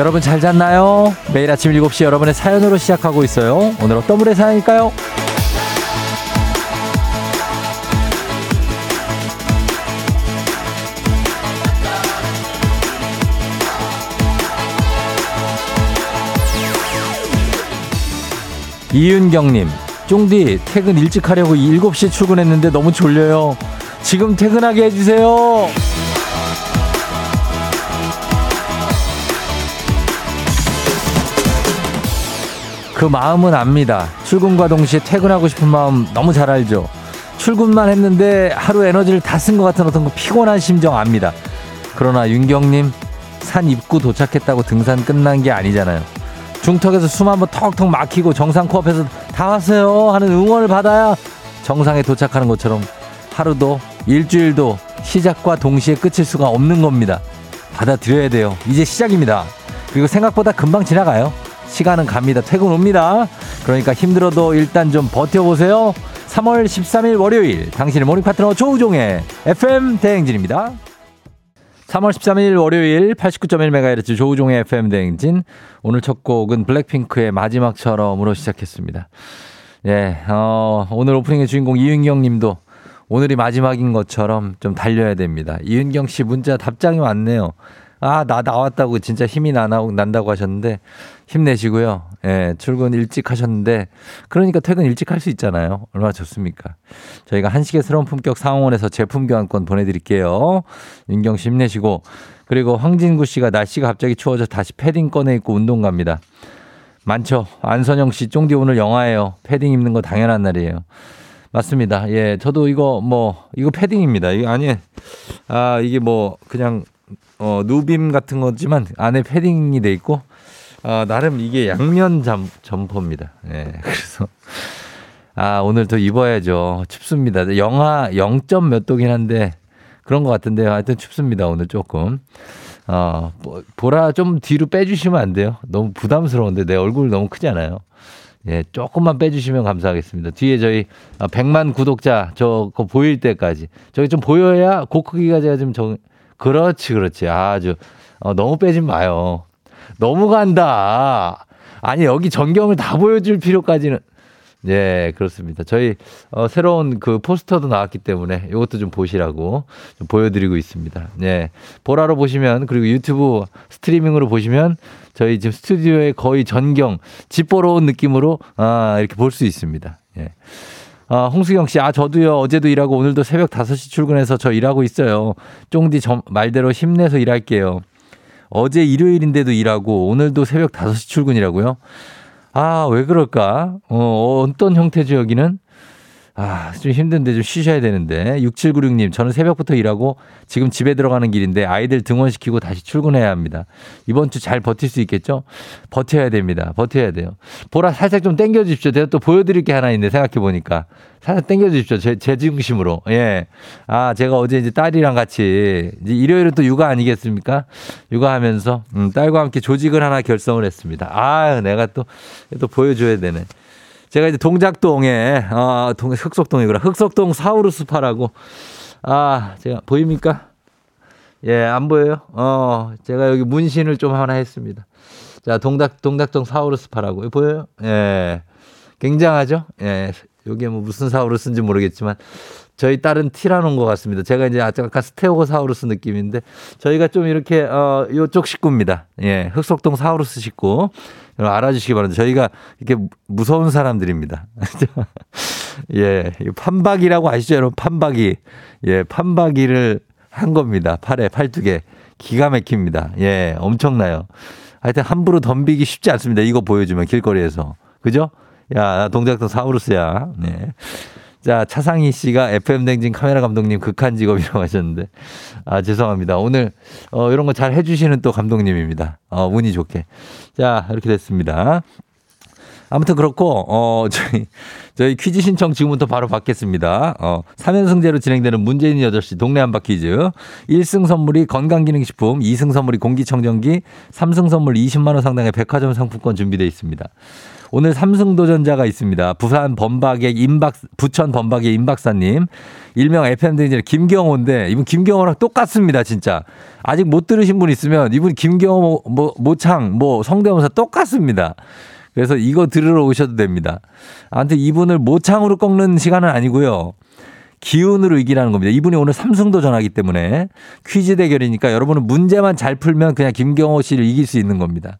여러분 잘 잤나요? 매일 아침 7시 여러분의 사연으로 시작하고 있어요. 오늘 어떤 분의 사연일까요? 이윤경님, 쫑디 퇴근 일찍 하려고 7시 출근했는데 너무 졸려요. 지금 퇴근하게 해주세요. 그 마음은 압니다. 출근과 동시에 퇴근하고 싶은 마음 너무 잘 알죠. 출근만 했는데 하루 에너지를 다 쓴 것 같은 어떤 그 피곤한 심정 압니다. 그러나 윤경님, 산 입구 도착했다고 등산 끝난 게 아니잖아요. 중턱에서 숨 한번 턱턱 막히고 정상 코앞에서 다 왔어요 하는 응원을 받아야 정상에 도착하는 것처럼 하루도 일주일도 시작과 동시에 끝일 수가 없는 겁니다. 받아들여야 돼요. 이제 시작입니다. 그리고 생각보다 금방 지나가요. 시간은 갑니다. 퇴근 옵니다. 그러니까 힘들어도 일단 좀 버텨보세요. 3월 13일 월요일 당신의 morning 파트너 조우종의 FM 대행진입니다. 3월 13일 월요일 89.1MHz 조우종의 FM 대행진. 오늘 첫 곡은 블랙핑크의 마지막처럼으로 시작했습니다. 예, 어, 오늘 오프닝의 주인공 이윤경 님도 오늘이 마지막인 것처럼 좀 달려야 됩니다. 이윤경 씨 문자 답장이 왔네요. 아, 나 나왔다고 진짜 힘이 나, 난다고 하셨는데 힘내시고요. 예, 출근 일찍 하셨는데 그러니까 퇴근 일찍 할 수 있잖아요. 얼마나 좋습니까? 저희가 한식의 새로운 품격 상원에서 제품 교환권 보내드릴게요. 윤경 씨 힘내시고 그리고 황진구 씨가 날씨가 갑자기 추워져 다시 패딩 꺼내 입고 운동 갑니다. 많죠. 안선영 씨, 쫑디 오늘 영화예요. 패딩 입는 거 당연한 날이에요. 맞습니다. 예, 저도 이거 뭐 이거 패딩입니다. 이거 아니 아 이게 뭐 그냥 어 누빔 같은 거지만 안에 패딩이 돼 있고 아 나름 이게 양면 잠 점퍼입니다. 예, 그래서 아 오늘 더 입어야죠. 춥습니다. 영하 0. 몇 도긴 한데 그런 것 같은데요. 하여튼 춥습니다. 오늘 조금. 어, 보라 좀 뒤로 빼주시면 안 돼요. 너무 부담스러운데 내 얼굴 너무 크잖아요. 예, 조금만 빼주시면 감사하겠습니다. 뒤에 저희 100만 구독자 저거 보일 때까지. 저기 좀 보여야 고 크기가 제가 좀 정, 그렇지, 그렇지. 아주, 어, 너무 빼지 마요. 너무 간다. 아니, 여기 전경을 다 보여줄 필요까지는. 예, 그렇습니다. 저희 어, 새로운 그 포스터도 나왔기 때문에 이것도 좀 보시라고 좀 보여드리고 있습니다. 예, 보라로 보시면 그리고 유튜브 스트리밍으로 보시면 저희 지금 스튜디오에 거의 전경 집 보러 온 느낌으로 아, 이렇게 볼 수 있습니다. 예. 아, 홍수경 씨, 아, 저도요, 어제도 일하고 오늘도 새벽 5시 출근해서 저 일하고 있어요. 쫑디 저, 말대로 힘내서 일할게요. 어제 일요일인데도 일하고 오늘도 새벽 5시 출근이라고요? 아, 왜 그럴까? 어, 어떤 형태죠, 여기는? 아, 좀 힘든데 좀 쉬셔야 되는데. 6796님, 저는 새벽부터 일하고 지금 집에 들어가는 길인데 아이들 등원시키고 다시 출근해야 합니다. 이번 주 잘 버틸 수 있겠죠? 버텨야 됩니다. 버텨야 돼요. 보라 살짝 좀 땡겨 주십시오. 제가 또 보여드릴 게 하나 있는데 생각해 보니까. 살짝 땡겨 주십시오. 제, 제 중심으로. 예. 아, 제가 어제 이제 딸이랑 같이 이제 일요일은 또 육아 아니겠습니까? 육아하면서 음, 딸과 함께 조직을 하나 결성을 했습니다. 아, 내가 또, 또 보여줘야 되네. 제가 이제 동작동에, 어, 동, 흑석동이구나. 흑석동 사우루스 파라고. 아, 제가 보입니까? 예, 안 보여요? 어, 제가 여기 문신을 좀 하나 했습니다. 자, 동작, 동작동 사우루스 파라고. 보여요? 예. 굉장하죠? 예. 요게 뭐 무슨 사우루스인지 모르겠지만 저희 딸은 티라노인 것 같습니다. 제가 이제 아까 스테고사우루스 느낌인데 저희가 좀 이렇게 어 요쪽 식구입니다. 예, 흑석동 사우루스 식구. 알아주시기 바랍니다. 저희가 이렇게 무서운 사람들입니다. 예, 판박이라고 아시죠, 여러분? 판박이. 예, 판박이를 한 겁니다. 팔에 팔뚝에 기가 막힙니다. 예, 엄청나요. 하여튼 함부로 덤비기 쉽지 않습니다. 이거 보여주면 길거리에서. 그죠? 야, 동작동 사우루스야. 네. 자, 차상희 씨가 FM댕진 카메라 감독님 극한 직업이라고 하셨는데, 아, 죄송합니다. 오늘, 어, 이런 거 잘 해주시는 또 감독님입니다. 어, 운이 좋게. 자, 이렇게 됐습니다. 아무튼 그렇고, 어, 저희, 저희 퀴즈 신청 지금부터 바로 받겠습니다. 어, 3연승제로 진행되는 문재인 8시 동네 한바 퀴즈. 1승 선물이 건강기능식품, 2승 선물이 공기청정기, 3승 선물 20만원 상당의 백화점 상품권 준비되어 있습니다. 오늘 삼승 도전자가 있습니다. 부산 범박의 임박, 부천 범박의 임박사님. 일명 FM등진 김경호인데 이분 김경호랑 똑같습니다, 진짜. 아직 못 들으신 분 있으면 이분 김경호, 뭐, 모창, 뭐 성대모사 똑같습니다. 그래서 이거 들으러 오셔도 됩니다. 아무튼 이분을 모창으로 꺾는 시간은 아니고요. 기운으로 이기라는 겁니다. 이분이 오늘 삼승도 전하기 때문에 퀴즈 대결이니까 여러분은 문제만 잘 풀면 그냥 김경호 씨를 이길 수 있는 겁니다.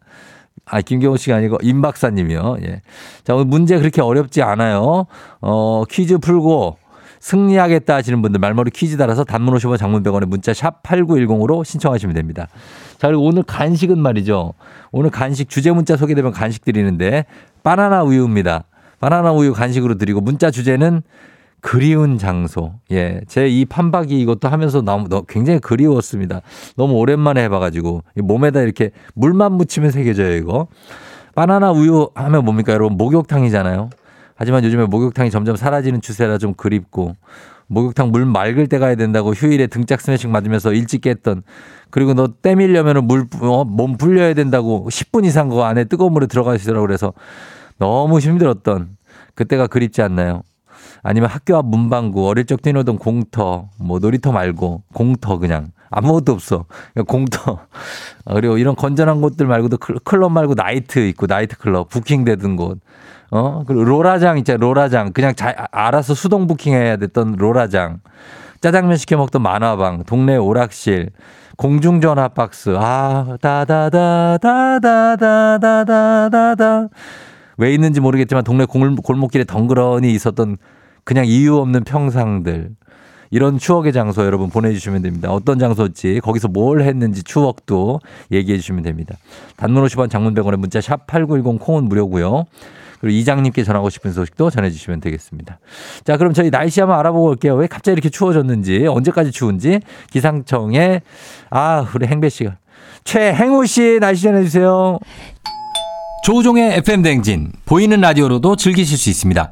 아, 김경호 씨가 아니고 임 박사님이요. 예. 자, 오늘 문제 그렇게 어렵지 않아요. 어, 퀴즈 풀고 승리하겠다 하시는 분들 말머리 퀴즈 달아서 단문 50원 장문 100원에 문자 샵 8910으로 신청하시면 됩니다. 자, 그리고 오늘 간식은 말이죠. 오늘 간식 주제 문자 소개되면 간식 드리는데 바나나 우유입니다. 바나나 우유 간식으로 드리고 문자 주제는 그리운 장소. 예. 제 이 판박이 이것도 하면서 너무, 굉장히 그리웠습니다. 너무 오랜만에 해봐가지고. 몸에다 이렇게 물만 묻히면 새겨져요, 이거. 바나나 우유 하면 뭡니까, 여러분? 목욕탕이잖아요. 하지만 요즘에 목욕탕이 점점 사라지는 추세라 좀 그립고. 목욕탕 물 맑을 때 가야 된다고 휴일에 등짝 스매싱 맞으면서 일찍 깼던 그리고 너 때밀려면 물, 어, 몸 불려야 된다고 10분 이상 그 안에 뜨거운 물에 들어가 시더라고 그래서 너무 힘들었던 그때가 그립지 않나요? 아니면 학교 앞 문방구, 어릴 적 뛰노던 공터, 뭐 놀이터 말고 공터 그냥 아무것도 없어. 공터. 어, 그리고 이런 건전한 곳들 말고도 클럽 말고 나이트 있고 나이트 클럽 부킹되던 곳. 어? 그리고 로라장 있잖아. 로라장. 그냥 잘 알아서 수동 부킹해야 됐던 로라장. 짜장면 시켜 먹던 만화방, 동네 오락실, 공중전화 박스. 아, 다다다다다다다다다. 왜 있는지 모르겠지만 동네 골목길에 덩그러니 있었던 그냥 이유 없는 평상들. 이런 추억의 장소 여러분 보내주시면 됩니다. 어떤 장소인지 거기서 뭘 했는지 추억도 얘기해 주시면 됩니다. 단문 50원 장문 100원의 문자 샵8910 콩은 무료고요. 그리고 이장님께 전하고 싶은 소식도 전해주시면 되겠습니다. 자, 그럼 저희 날씨 한번 알아보고 올게요. 왜 갑자기 이렇게 추워졌는지, 언제까지 추운지, 기상청에, 아, 우리 행배 씨가. 최행우 씨 날씨 전해주세요. 조우종의 FM댕진, 보이는 라디오로도 즐기실 수 있습니다.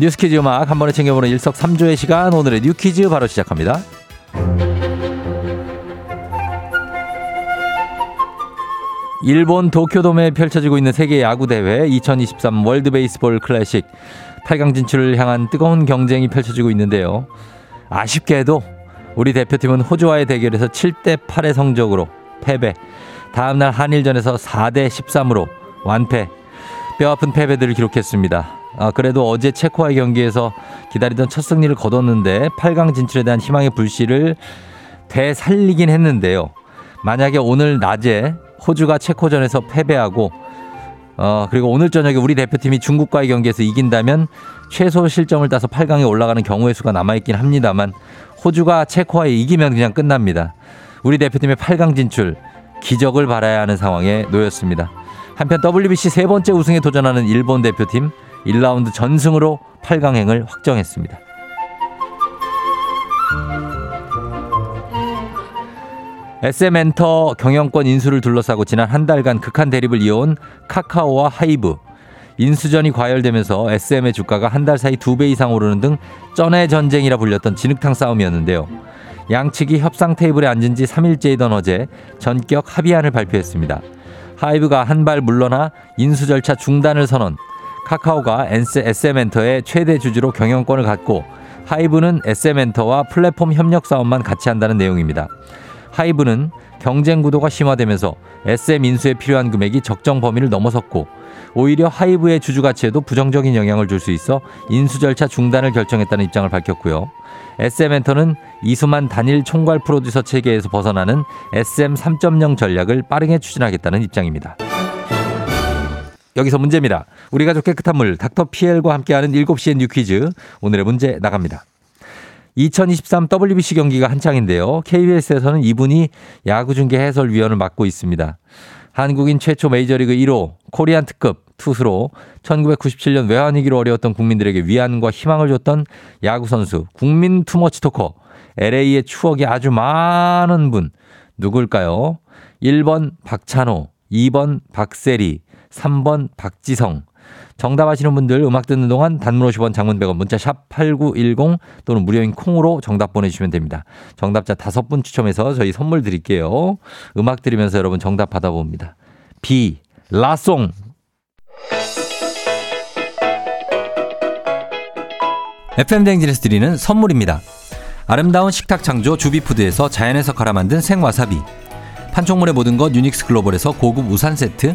뉴스퀴즈 음악 한 번에 챙겨보는 일석삼조의 시간 오늘의 뉴퀴즈 바로 시작합니다. 일본 도쿄돔에 펼쳐지고 있는 세계 야구 대회 2023 월드 베이스볼 클래식 8강 진출을 향한 뜨거운 경쟁이 펼쳐지고 있는데요. 아쉽게도 우리 대표팀은 호주와의 대결에서 7대 8의 성적으로 패배. 다음날 한일전에서 4대 13으로 완패. 뼈아픈 패배들을 기록했습니다. 아, 그래도 어제 체코와의 경기에서 기다리던 첫 승리를 거뒀는데 8강 진출에 대한 희망의 불씨를 되살리긴 했는데요. 만약에 오늘 낮에 호주가 체코전에서 패배하고 어, 그리고 오늘 저녁에 우리 대표팀이 중국과의 경기에서 이긴다면 최소 실점을 따서 8강에 올라가는 경우의 수가 남아있긴 합니다만 호주가 체코와에 이기면 그냥 끝납니다. 우리 대표팀의 8강 진출 기적을 바라야 하는 상황에 놓였습니다. 한편 WBC 세 번째 우승에 도전하는 일본 대표팀 1라운드 전승으로 8강행을 확정했습니다. SM엔터 경영권 인수를 둘러싸고 지난 한 달간 극한 대립을 이어온 카카오와 하이브. 인수전이 과열되면서 SM의 주가가 한 달 사이 두 배 이상 오르는 등 쩐의 전쟁이라 불렸던 진흙탕 싸움이었는데요. 양측이 협상 테이블에 앉은 지 3일째이던 어제 전격 합의안을 발표했습니다. 하이브가 한 발 물러나 인수 절차 중단을 선언, 카카오가 SM엔터의 최대 주주로 경영권을 갖고 하이브는 SM엔터와 플랫폼 협력 사업만 같이 한다는 내용입니다. 하이브는 경쟁 구도가 심화되면서 SM 인수에 필요한 금액이 적정 범위를 넘어섰고 오히려 하이브의 주주 가치에도 부정적인 영향을 줄 수 있어 인수 절차 중단을 결정했다는 입장을 밝혔고요. SM엔터는 이수만 단일 총괄 프로듀서 체계에서 벗어나는 SM 3.0 전략을 빠르게 추진하겠다는 입장입니다. 여기서 문제입니다. 우리 가족 깨끗한 물 닥터 피엘과 함께하는 7시엔 new 퀴즈. 오늘의 문제 나갑니다. 2023 WBC 경기가 한창인데요. KBS에서는 이분이 야구 중계 해설위원을 맡고 있습니다. 한국인 최초 메이저리그 1호 코리안 특급 투수로 1997년 외환위기로 어려웠던 국민들에게 위안과 희망을 줬던 야구 선수 국민 투머치 토커 LA의 추억이 아주 많은 분 누굴까요? 1번 박찬호, 2번 박세리, 3번 박지성. 정답 아시는 분들 음악 듣는 동안 단문 50원 장문 100원 문자 샵 8910 또는 무료인 콩으로 정답 보내주시면 됩니다. 정답자 5분 추첨해서 저희 선물 드릴게요. 음악 들으면서 여러분 정답 받아봅니다. 비, 라송. FM대행진에서 드리는 선물입니다. 아름다운 식탁 창조 주비푸드에서 자연에서 갈아 만든 생와사비. 판촉물의 모든 것 유닉스 글로벌에서 고급 우산 세트.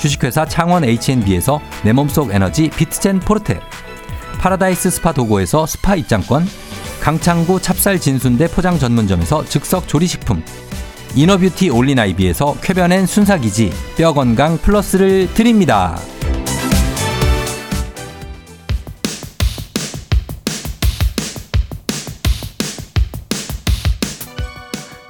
주식회사 창원 H&B에서 내 몸속 에너지 비트젠 포르테. 파라다이스 스파 도고에서 스파 입장권. 강창구 찹쌀 진순대 포장 전문점에서 즉석 조리식품. 이너뷰티 올린아이비에서 쾌변엔 순사기지 뼈 건강 플러스를 드립니다.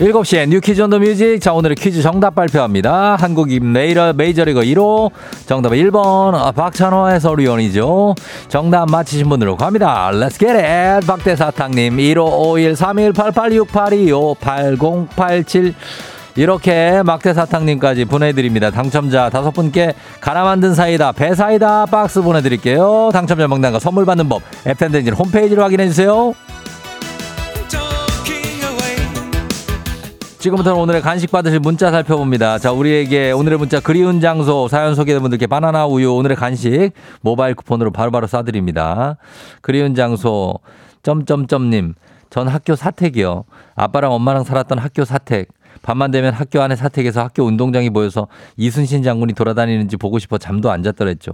7시에 new 퀴즈 on the music. 자, 오늘의 퀴즈 정답 발표합니다. 한국인 메이저, 메이저리그 1호. 정답은 1번, 아, 박찬호 해설위원이죠. 정답 맞히신 분으로 갑니다. Let's get it. 막대사탕님, 1551-3188-682-5-8087. 이렇게 막대사탕님까지 보내드립니다. 당첨자 다섯 분께 갈아 만든 사이다, 배사이다 박스 보내드릴게요. 당첨자 명단과 선물 받는 법, FM댕진 홈페이지를 확인해주세요. 지금부터는 오늘의 간식 받으실 문자 살펴봅니다. 자, 우리에게 오늘의 문자 그리운 장소 사연 소개된 분들께 바나나 우유 오늘의 간식 모바일 쿠폰으로 바로바로 쏴드립니다. 그리운 장소 점점점님 전 학교 사택이요. 아빠랑 엄마랑 살았던 학교 사택. 밤만 되면 학교 안에 사택에서 학교 운동장이 보여서 이순신 장군이 돌아다니는지 보고 싶어 잠도 안 잤더랬죠.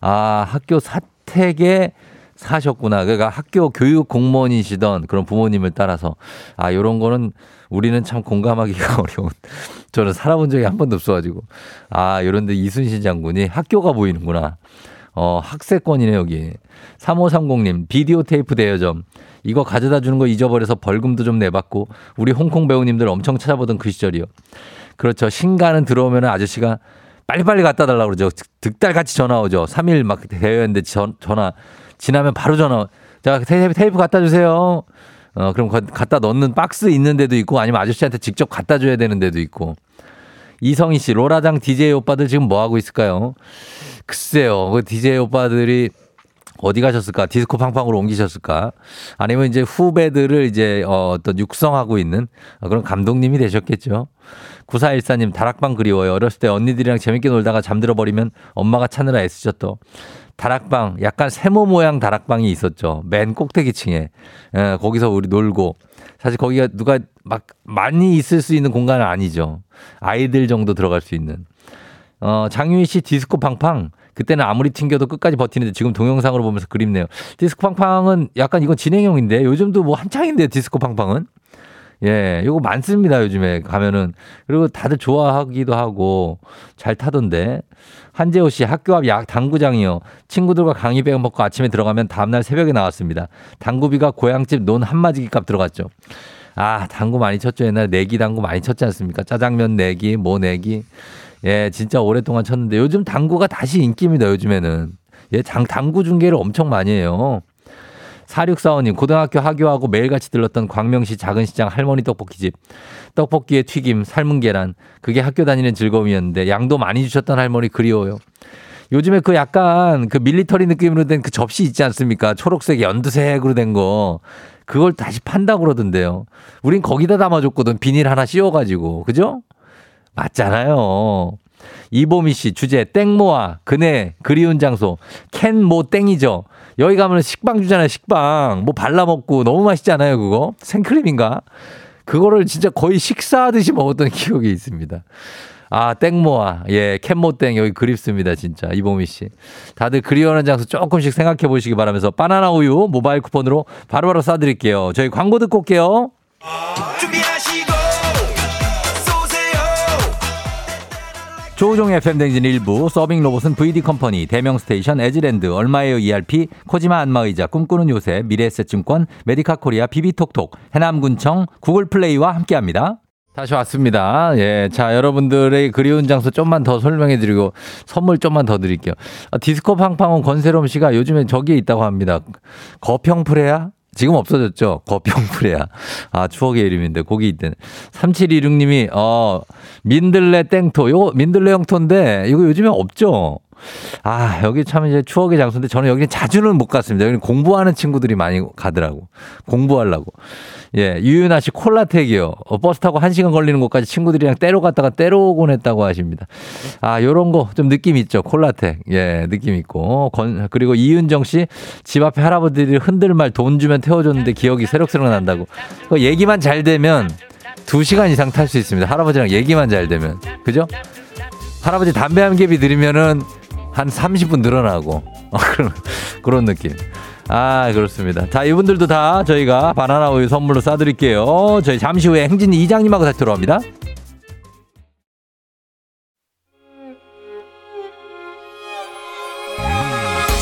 아, 학교 사택에 사셨구나. 그러니까 학교 교육 공무원이시던 그런 부모님을 따라서 아, 요런 거는 우리는 참 공감하기가 어려운. 저는 살아본 적이 한 번도 없어가지고. 아, 요런데 이순신 장군이 학교가 보이는구나. 어, 학세권이네, 여기. 3530님, 비디오 테이프 대여점. 이거 가져다 주는 거 잊어버려서 벌금도 좀 내봤고, 우리 홍콩 배우님들 엄청 찾아보던 그 시절이요. 그렇죠. 신가는 들어오면 아저씨가 빨리빨리 갖다 달라고 그러죠. 득달같이 전화 오죠. 3일 막 대여했는데 전, 전화. 지나면 바로 전화. 자, 테이프, 테이프 갖다 주세요. 어, 그럼 갖다 넣는 박스 있는 데도 있고 아니면 아저씨한테 직접 갖다 줘야 되는 데도 있고. 이성희 씨, 로라장 DJ 오빠들 지금 뭐 하고 있을까요? 글쎄요. 그 DJ 오빠들이 어디 가셨을까? 디스코 팡팡으로 옮기셨을까? 아니면 이제 후배들을 이제 어, 어떤 육성하고 있는 그런 감독님이 되셨겠죠. 9414님, 다락방 그리워요. 어렸을 때 언니들이랑 재밌게 놀다가 잠들어 버리면 엄마가 찾느라 애쓰셨던 다락방, 약간 세모 모양 다락방이 있었죠. 맨 꼭대기 층에. 예, 거기서 우리 놀고. 사실 거기가 누가 막 많이 있을 수 있는 공간은 아니죠. 아이들 정도 들어갈 수 있는. 어, 장유희 씨 디스코 팡팡. 그때는 아무리 튕겨도 끝까지 버티는데 지금 동영상으로 보면서 그립네요. 디스코 팡팡은 약간 이건 진행형인데 요즘도 뭐 한창인데 디스코 팡팡은. 예, 요거 많습니다, 요즘에 가면은. 그리고 다들 좋아하기도 하고 잘 타던데. 한재호 씨 학교 앞 약 당구장이요. 친구들과 강의백 먹고 아침에 들어가면 다음날 새벽에 나왔습니다. 당구비가 고향집 논 한마지기 값 들어갔죠. 아, 당구 많이 쳤죠. 옛날에 내기 당구 많이 쳤지 않습니까? 짜장면 내기, 뭐 내기. 예, 진짜 오랫동안 쳤는데 요즘 당구가 다시 인기입니다, 요즘에는. 예, 장, 당구 중계를 엄청 많이 해요. 4645님, 고등학교 하교하고 매일같이 들렀던 광명시 작은 시장 할머니 떡볶이집. 떡볶이에 튀김, 삶은 계란. 그게 학교 다니는 즐거움이었는데 양도 많이 주셨던 할머니 그리워요. 요즘에 그 약간 그 밀리터리 느낌으로 된 그 접시 있지 않습니까? 초록색 연두색으로 된 거. 그걸 다시 판다고 그러던데요. 우린 거기다 담아줬거든. 비닐 하나 씌워가지고. 그죠? 맞잖아요. 이보미 씨 주제 땡모아 그네 그리운 장소 캔모 땡이죠. 여기 가면 식빵 주잖아요. 식빵 뭐 발라 먹고 너무 맛있잖아요. 그거 생크림인가? 그거를 진짜 거의 식사하듯이 먹었던 기억이 있습니다. 아, 땡모아. 예, 캔모땡 여기 그립습니다, 진짜. 이보미 씨. 다들 그리워하는 장소 조금씩 생각해 보시기 바라면서 바나나 우유 모바일 쿠폰으로 바로바로 쏴드릴게요. 저희 광고 듣고 올게요. 조우종 FM 댕진 일부 서빙 로봇은 VD 컴퍼니, 대명 스테이션, 에즈랜드, 얼마에요 ERP, 코지마 안마의자, 꿈꾸는 요새, 미래에셋증권, 메디카 코리아, 비비톡톡, 해남군청, 구글 플레이와 함께합니다. 다시 왔습니다. 예. 자, 여러분들의 그리운 장소 좀만 더 설명해 드리고 선물 좀만 더 드릴게요. 아, 디스코 팡팡은 권세롬 씨가 요즘에 저기에 있다고 합니다. 거평프레야? 지금 없어졌죠? 거평프레야. 아, 추억의 이름인데, 거기 있대. 3726님이, 어, 민들레 땡토. 요 민들레 형토인데, 이거 요즘에 없죠? 아, 여기 참 이제 추억의 장소인데 저는 여기는 자주는 못 갔습니다. 여기는 공부하는 친구들이 많이 가더라고. 공부하려고. 예, 유윤아 씨 콜라텍이요. 어, 버스 타고 한 시간 걸리는 곳까지 친구들이랑 때로 갔다가 때로 오곤 했다고 하십니다. 아, 요런 거 좀 느낌 있죠. 콜라텍. 예, 느낌 있고. 건, 그리고 이윤정 씨 집 앞에 할아버지들이 흔들 말 돈 주면 태워줬는데 기억이 새록새록 난다고. 그 얘기만 잘 되면 두 시간 이상 탈 수 있습니다. 할아버지랑 얘기만 잘 되면. 그죠? 할아버지 담배 한 개비 들이면은 한 30분 늘어나고. 어, 그런, 그런 느낌. 아, 그렇습니다. 자, 이분들도 다 저희가 바나나 우유 선물로 쏴드릴게요. 저희 잠시 후에 행진이 이장님하고 다시 돌아옵니다.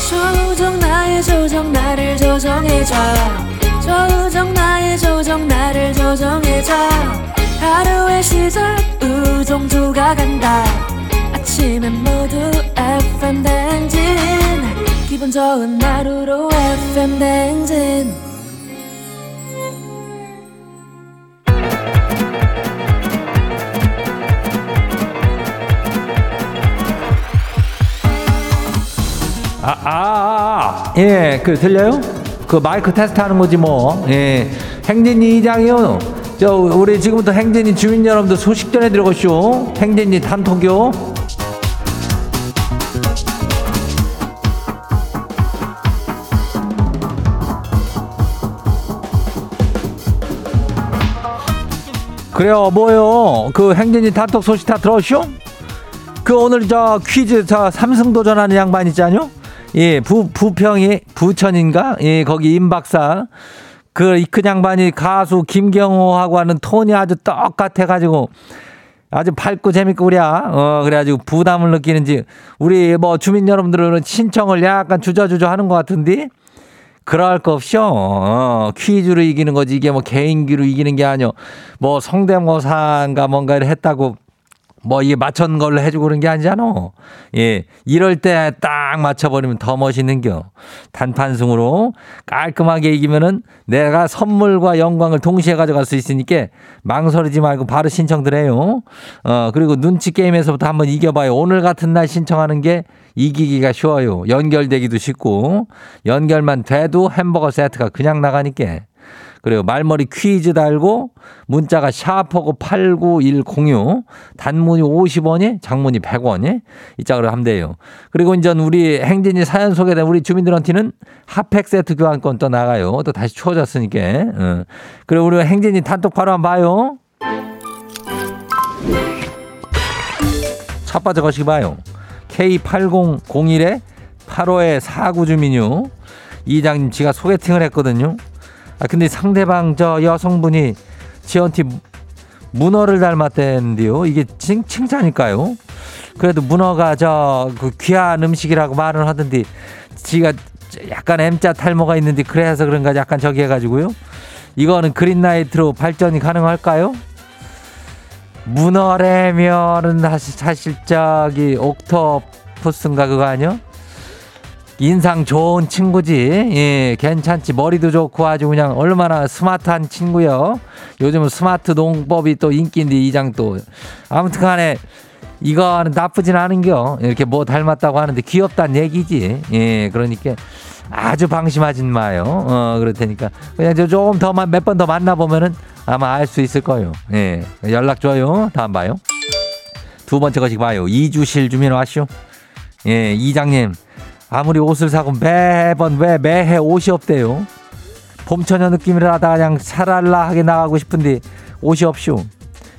조정 나의 조정 나를 조정해줘 조정 나의 조정 나를 조정해줘 하루의 시절 우정조가 간다 아침엔 모두 FM 댕진 기분 좋은 하루로 FM 댕진 아, 아, 아, 아. 예, 그 들려요? 그 마이크 테스트 하는 거지 뭐. 예. 행진이 이장이요. 저 우리 지금부터 행진이 주민 여러분들 소식 전해 드려고쇼. 행진이 단톡요. 그래요, 뭐요? 그 행진이 단톡 소식 다 들었쇼? 그 오늘 저 퀴즈 저 삼승 도전하는 양반 있잖요? 예, 부 부평이 부천인가? 예, 거기 임 박사. 그, 그 양반이 가수 김경호하고 하는 톤이 아주 똑같아 가지고 아주 밝고 재밌고 그래야. 어, 그래가지고 부담을 느끼는지 우리 뭐 주민 여러분들은 신청을 약간 주저주저 하는 것 같은데 그럴 거 없쇼. 어, 퀴즈로 이기는 거지. 이게 뭐 개인기로 이기는 게 아니요. 뭐 성대모사인가 뭔가를 했다고 뭐 이게 맞춘 걸로 해주고 그런 게 아니잖아. 예. 이럴 때 딱 맞춰버리면 더 멋있는겨. 단판승으로 깔끔하게 이기면은 내가 선물과 영광을 동시에 가져갈 수 있으니까 망설이지 말고 바로 신청들 해요. 어, 그리고 눈치 게임에서부터 한번 이겨봐요. 오늘 같은 날 신청하는 게 이기기가 쉬워요. 연결되기도 쉽고 연결만 돼도 햄버거 세트가 그냥 나가니까. 그리고 말머리 퀴즈 달고 문자가 샤프고 89106 단문이 50원이 장문이 100원이 이 짝으로 하면 돼요. 그리고 이제 우리 행진이 사연 소개된 우리 주민들한테는 핫팩 세트 교환권 또 나가요. 또 다시 추워졌으니까. 어. 그리고 우리 행진이 단톡 바로 한번 봐요. 첫 번째 것이 봐요. K8001에 8호의 49 주민요. 이장님 지가 소개팅을 했거든요. 아 근데 상대방 저 여성분이 지연티 문어를 닮았다는데요. 이게 칭, 칭찬일까요? 그래도 문어가 저 그 귀한 음식이라고 말을 하던데 지가 약간 M자 탈모가 있는데 그래서 그런가 약간 저기 해가지고요. 이거는 그린라이트로 발전이 가능할까요? 문어래면은 사실, 사실 저기 옥토푸스인가 그거 아니요? 인상 좋은 친구지. 예, 괜찮지. 머리도 좋고 아주 그냥 얼마나 스마트한 친구요. 요즘은 스마트 농법이 또 인기인데 이장 또. 아무튼 간에 이거는 나쁘진 않은겨. 이렇게 뭐 닮았다고 하는데 귀엽다는 얘기지. 예, 그러니까 아주 방심하지 마요. 어, 그럴 테니까. 그냥 저 조금 더, 몇 번 더 만나보면은 아마 알 수 있을 거예요. 예, 연락 줘요. 다음 봐요. 두 번째 것이 봐요. 이주실 주민 와시오. 예, 이장님. 아무리 옷을 사고 매번 왜 매해 옷이 없대요. 봄처녀 느낌이라 하다가 그냥 샤랄라하게 나가고 싶은데 옷이 없쇼.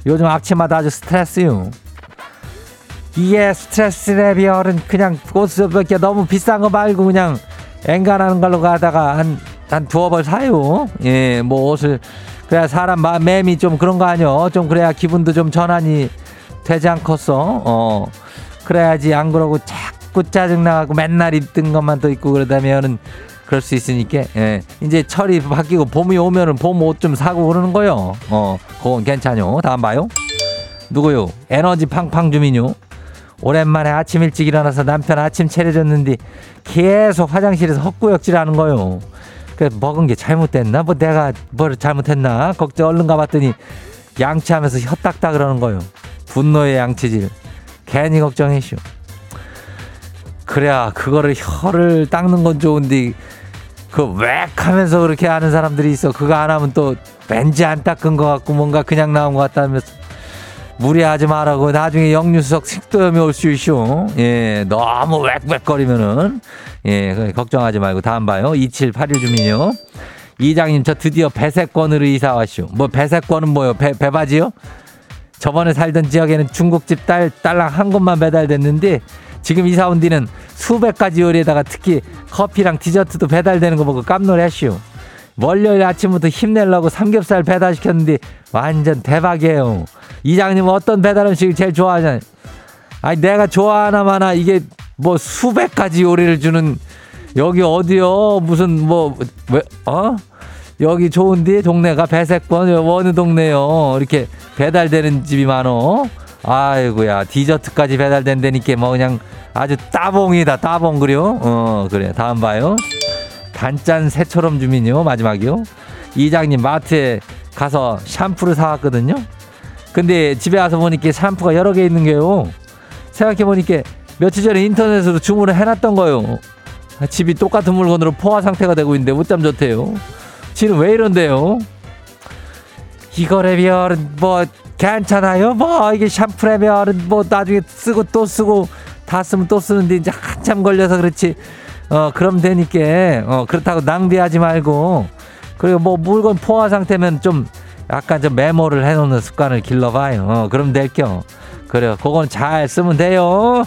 요즘 아침마다 아주 스트레스요. 이게 스트레스 레벨은 그냥 이렇게 너무 비싼 거 말고 그냥 앵간하는 걸로 가다가 한, 한 두어 벌 사요. 예, 뭐 옷을. 그래야 사람 마, 맴이 좀 그런 거 아니요. 좀 그래야 기분도 좀 전환이 되지 않겠어. 어. 그래야지 안 그러고 자꾸 짜증나고 맨날 입던 것만 또 입고 그러다면은 그럴 수 있으니까 예. 이제 철이 바뀌고 봄이 오면은 봄 옷 좀 사고 그러는 거요. 어, 그건 괜찮요. 다음 봐요. 누구요? 에너지 팡팡 주민요. 오랜만에 아침 일찍 일어나서 남편 아침 차려줬는데 계속 화장실에서 헛구역질 하는 거요. 그래서 먹은 게 잘못됐나? 뭐 내가 뭘 잘못했나? 걱정 얼른 가봤더니 양치하면서 혀딱딱 그러는 거요. 분노의 양치질. 괜히 걱정했쇼. 그래야 그거를 혀를 닦는 건 좋은데 그웩 하면서 그렇게 하는 사람들이 있어. 그거 안 하면 또 왠지 안 닦은 것 같고 뭔가 그냥 나온 것 같다면서 무리하지 말라고 나중에 역류수석 식도염이 올 수 있쇼. 예, 너무 웩웩거리면은 예, 걱정하지 말고 다음 봐요. 2781 주민요. 이장님 저 드디어 배색권으로 이사 왔쇼. 뭐 배색권은 뭐요? 배 배바지요? 저번에 살던 지역에는 중국집 딸 딸랑 한 곳만 배달됐는데 지금 이사 온 뒤는 수백 가지 요리에다가 특히 커피랑 디저트도 배달되는 거 보고 깜놀했쇼. 월요일 아침부터 힘내려고 삼겹살 배달시켰는데 완전 대박이에요. 이장님 어떤 배달 음식을 제일 좋아하잖아요. 아니 내가 좋아하나 마나 이게 뭐 수백 가지 요리를 주는 여기 어디요? 무슨 뭐 왜 어? 여기 좋은데 동네가 배색권 어느 동네요? 이렇게 배달되는 집이 많어. 아이고야 디저트까지 배달된다니까 뭐 그냥 아주 따봉이다 따봉 그려. 어 그래 다음 봐요. 단짠 새처럼 주민요 마지막이요. 이장님 마트에 가서 샴푸를 사왔거든요. 근데 집에 와서 보니까 샴푸가 여러 개 있는 게요. 생각해 보니까 며칠 전에 인터넷으로 주문을 해놨던 거요. 집이 똑같은 물건으로 포화 상태가 되고 있는데 못잠 좋대요. 지는 왜 이런데요? 이거래면 뭐 괜찮아요. 뭐 이게 샴푸래면 뭐 나중에 쓰고 또 쓰고 다 쓰면 또 쓰는데 이제 한참 걸려서 그렇지. 어 그럼 되니까 어 그렇다고 낭비하지 말고 그리고 뭐 물건 포화 상태면 좀 약간 좀 메모를 해놓는 습관을 길러봐요. 어, 그럼 될겨. 그래요. 그건 잘 쓰면 돼요.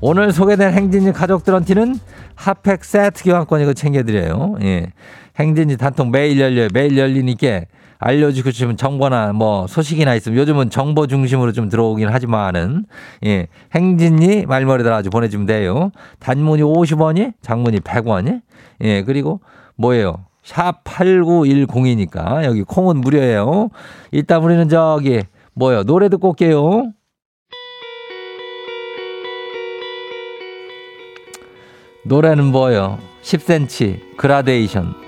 오늘 소개된 행진이 가족들한테는 핫팩 세트 교환권 이거 챙겨드려요. 예. 행진이 단통 매일 열려요. 매일 열리니까 알려주고 싶은 정보나 뭐 소식이나 있으면 요즘은 정보 중심으로 좀 들어오긴 하지만은 예. 행진이 말머리들 아주 보내주면 돼요. 단문이 50원이 장문이 100원이 예. 그리고 뭐예요? 샵 8910이니까 여기 콩은 무료예요. 일단 우리는 저기 뭐요? 노래 듣고 올게요. 노래는 뭐요? 10cm 그라데이션.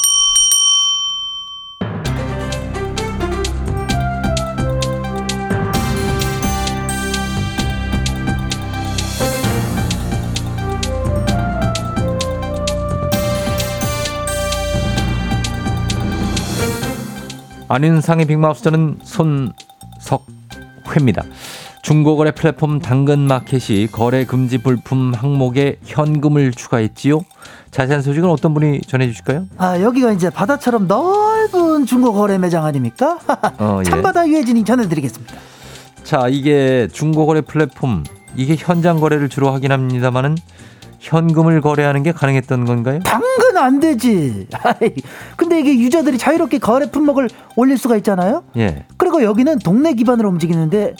안윤상의 빅마우스 저는 손석회입니다. 중고거래 플랫폼 당근마켓이 거래 금지 불품 항목에 현금을 추가했지요. 자세한 소식은 어떤 분이 전해주실까요? 아 여기가 이제 바다처럼 넓은 중고 거래 매장 아닙니까? 어, 예. 참바다 유해진이 전해드리겠습니다. 자, 이게 중고거래 플랫폼 이게 현장 거래를 주로 하긴 합니다만은 현금을 거래하는 게 가능했던 건가요? 당근 안 되지. 근데 이게 유저들이 자유롭게 거래 품목을 올릴 수가 있잖아요. 예. 그리고 여기는 동네 기반으로 움직이는데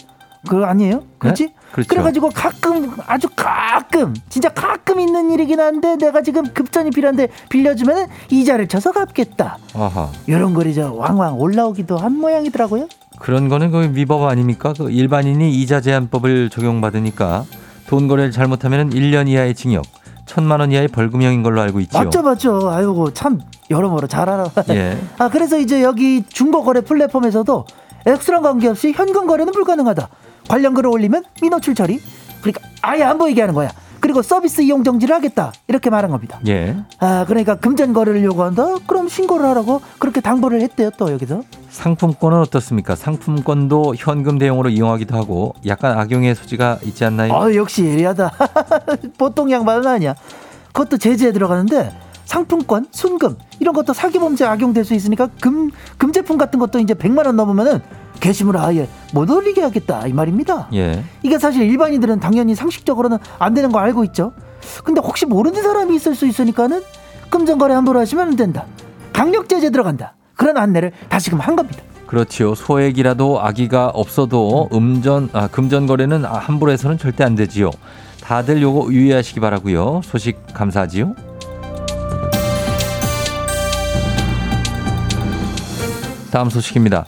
그거 아니에요? 그렇지? 그렇죠. 그래가지고 가끔 아주 가끔 진짜 가끔 있는 일이긴 한데 내가 지금 급전이 필요한데 빌려주면 이자를 쳐서 갚겠다. 아하. 이런 글이 저 왕왕 올라오기도 한 모양이더라고요. 그런 거는 거의 위법 아닙니까? 그 일반인이 이자 제한법을 적용받으니까 돈 거래를 잘못하면 1년 이하의 징역, 천만 원 이하의 벌금형인 걸로 알고 있지요. 맞죠, 맞죠. 아이고 참 여러모로 잘 알아. 예. 아 그래서 이제 여기 중고 거래 플랫폼에서도 엑스랑 관계없이 현금 거래는 불가능하다. 관련 글을 올리면 민원 출 처리. 그러니까 아예 안 보이게 하는 거야. 그리고 서비스 이용 정지를 하겠다. 이렇게 말한 겁니다. 예. 아 그러니까 금전 거래를 요구한다. 그럼 신고를 하라고 그렇게 당부를 했대요. 또 여기서. 상품권은 어떻습니까? 상품권도 현금 대용으로 이용하기도 하고 약간 악용의 소지가 있지 않나요? 아 역시 예리하다. 보통 양반은 아니야. 그것도 제재에 들어가는데 상품권, 순금 이런 것도 사기 범죄 악용될 수 있으니까 금 금제품 같은 것도 이제 100만 원 넘으면은 게시물을 아예 못 올리게 하겠다 이 말입니다. 예. 이게 사실 일반인들은 당연히 상식적으로는 안 되는 거 알고 있죠. 근데 혹시 모르는 사람이 있을 수 있으니까는 금전거래 함부로 하시면 안 된다. 강력 제재 들어간다. 그런 안내를 다시금 한 겁니다. 그렇지요. 소액이라도 아기가 없어도 음전 아, 금전 거래는 아, 함부로 해서는 절대 안 되지요. 다들 요거 유의하시기 바라고요. 소식 감사하지요. 다음 소식입니다.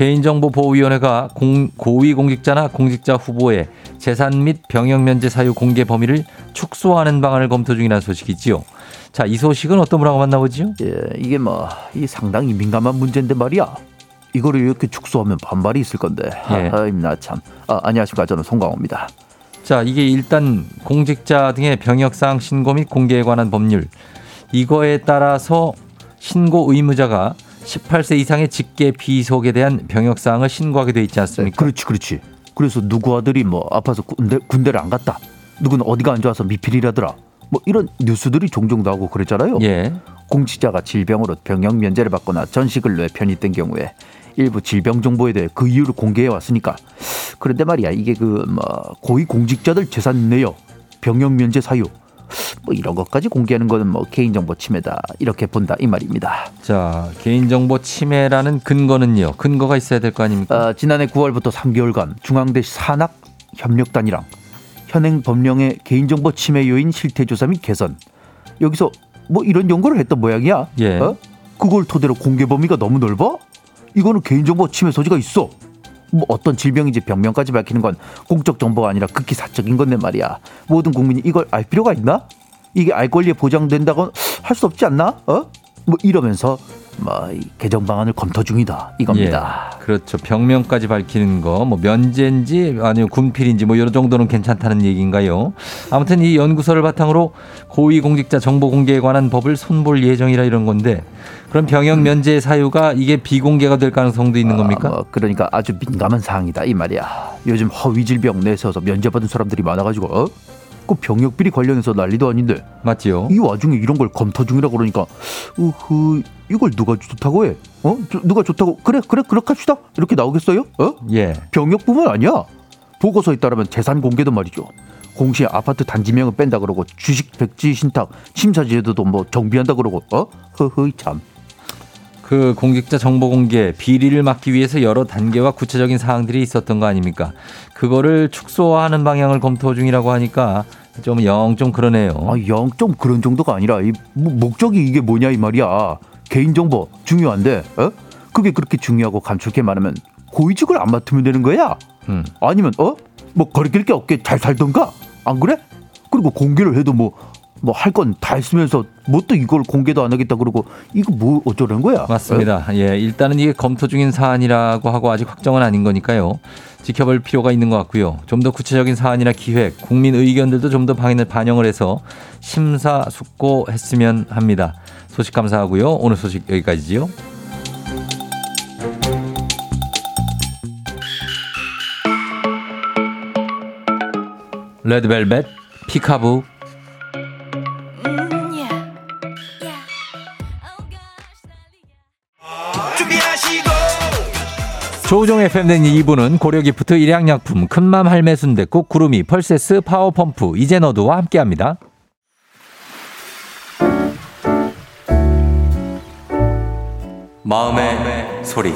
개인정보보호위원회가 공, 고위공직자나 공직자 후보의 재산 및 병역 면제 사유 공개 범위를 축소하는 방안을 검토 중이라는 소식이지요. 자, 이 소식은 어떤 분하고 만나보지요? 예, 이게 뭐 이 상당히 민감한 문제인데 말이야. 이거를 이렇게 축소하면 반발이 있을 건데. 예. 아, 나 참. 아, 안녕하십니까. 저는 송강호입니다. 자, 이게 일단 공직자 등의 병역사항 신고 및 공개에 관한 법률. 이거에 따라서 신고 의무자가 18세 이상의 직계 비속에 대한 병역 사항을 신고하게 돼 있지 않습니까? 그렇지, 그렇지. 그래서 누구 아들이 뭐 아파서 군대 군대를 안 갔다. 누구는 어디가 안 좋아서 미필이라더라. 뭐 이런 뉴스들이 종종 나오고 그랬잖아요. 예. 공직자가 질병으로 병역 면제를 받거나 전식을 내 편입된 경우에 일부 질병 정보에 대해 그 이유를 공개해 왔으니까 그런데 말이야 이게 그 뭐 고위 공직자들 재산 내역 병역 면제 사유 뭐 이런 것까지 공개하는 거는 뭐 개인정보 침해다 이렇게 본다 이 말입니다. 자, 개인정보 침해라는 근거는요. 근거가 있어야 될 거 아닙니까? 아, 지난해 9월부터 3개월간 중앙대 산학 협력단이랑 현행 법령의 개인정보 침해 요인 실태 조사 및 개선 여기서 뭐 이런 연구를 했던 모양이야. 예. 어? 그걸 토대로 공개 범위가 너무 넓어? 이거는 개인정보 침해 소지가 있어. 뭐 어떤 질병인지 병명까지 밝히는 건 공적 정보가 아니라 극히 사적인 건데 말이야. 모든 국민이 이걸 알 필요가 있나? 이게 알 권리에 보장된다고 할 수 없지 않나? 어? 뭐 이러면서 뭐이 개정 방안을 검토 중이다 이겁니다. 예. 그렇죠. 병명까지 밝히는 거, 뭐 면제인지 아니면 군필인지 뭐 이런 정도는 괜찮다는 얘기인가요? 아무튼 이 연구서를 바탕으로 고위공직자 정보 공개에 관한 법을 손볼 예정이라 이런 건데 그럼 병역 면제 사유가 이게 비공개가 될 가능성도 있는 겁니까? 아, 뭐 그러니까 아주 민감한 사항이다 이 말이야. 요즘 허위 질병 내세워서 면제받은 사람들이 많아가지고 어? 그 병역 비리 관련해서 난리도 아닌데 맞지요? 이 와중에 이런 걸 검토 중이라 그러니까 으흐 이걸 누가 좋다고 해? 어? 저- 누가 좋다고 그래 그래 그렇게 합시다 이렇게 나오겠어요? 어? 예. 병역뿐만 아니야 보고서에 따르면 재산 공개도 말이죠. 공시 아파트 단지명을 뺀다 그러고 주식 백지 신탁 심사 제도도 뭐 정비한다 그러고 어? 허허 참. 그 공직자 정보 공개 비리를 막기 위해서 여러 단계와 구체적인 사항들이 있었던 거 아닙니까? 그거를 축소하는 방향을 검토 중이라고 하니까 좀 영좀 그러네요. 아, 영 좀 그런 정도가 아니라 이 뭐, 목적이 이게 뭐냐 이 말이야. 개인 정보 중요한데, 어? 그게 그렇게 중요하고 감출 게 많으면 고위직을 안 맡으면 되는 거야. 음. 아니면 어? 뭐 거리낄 게 없게 잘 살던가. 안 그래? 그리고 공개를 해도 뭐 뭐 할 건 다 했으면서 뭐 또 이걸 공개도 안 하겠다 그러고 이거 뭐 어쩌라는 거야? 맞습니다. 예, 일단은 이게 검토 중인 사안이라고 하고 아직 확정은 아닌 거니까요. 지켜볼 필요가 있는 것 같고요. 좀 더 구체적인 사안이나 기획, 국민 의견들도 좀더 방인을 반영을 해서 심사숙고했으면 합니다. 소식 감사하고요. 오늘 소식 여기까지지요. 레드벨벳, 피카부. 조우종 FM댕 2부는 고려기프트 일양약품 큰맘 할매 순대국 구름이 펄세스 파워펌프 이젠어두와 함께합니다. 마음의 소리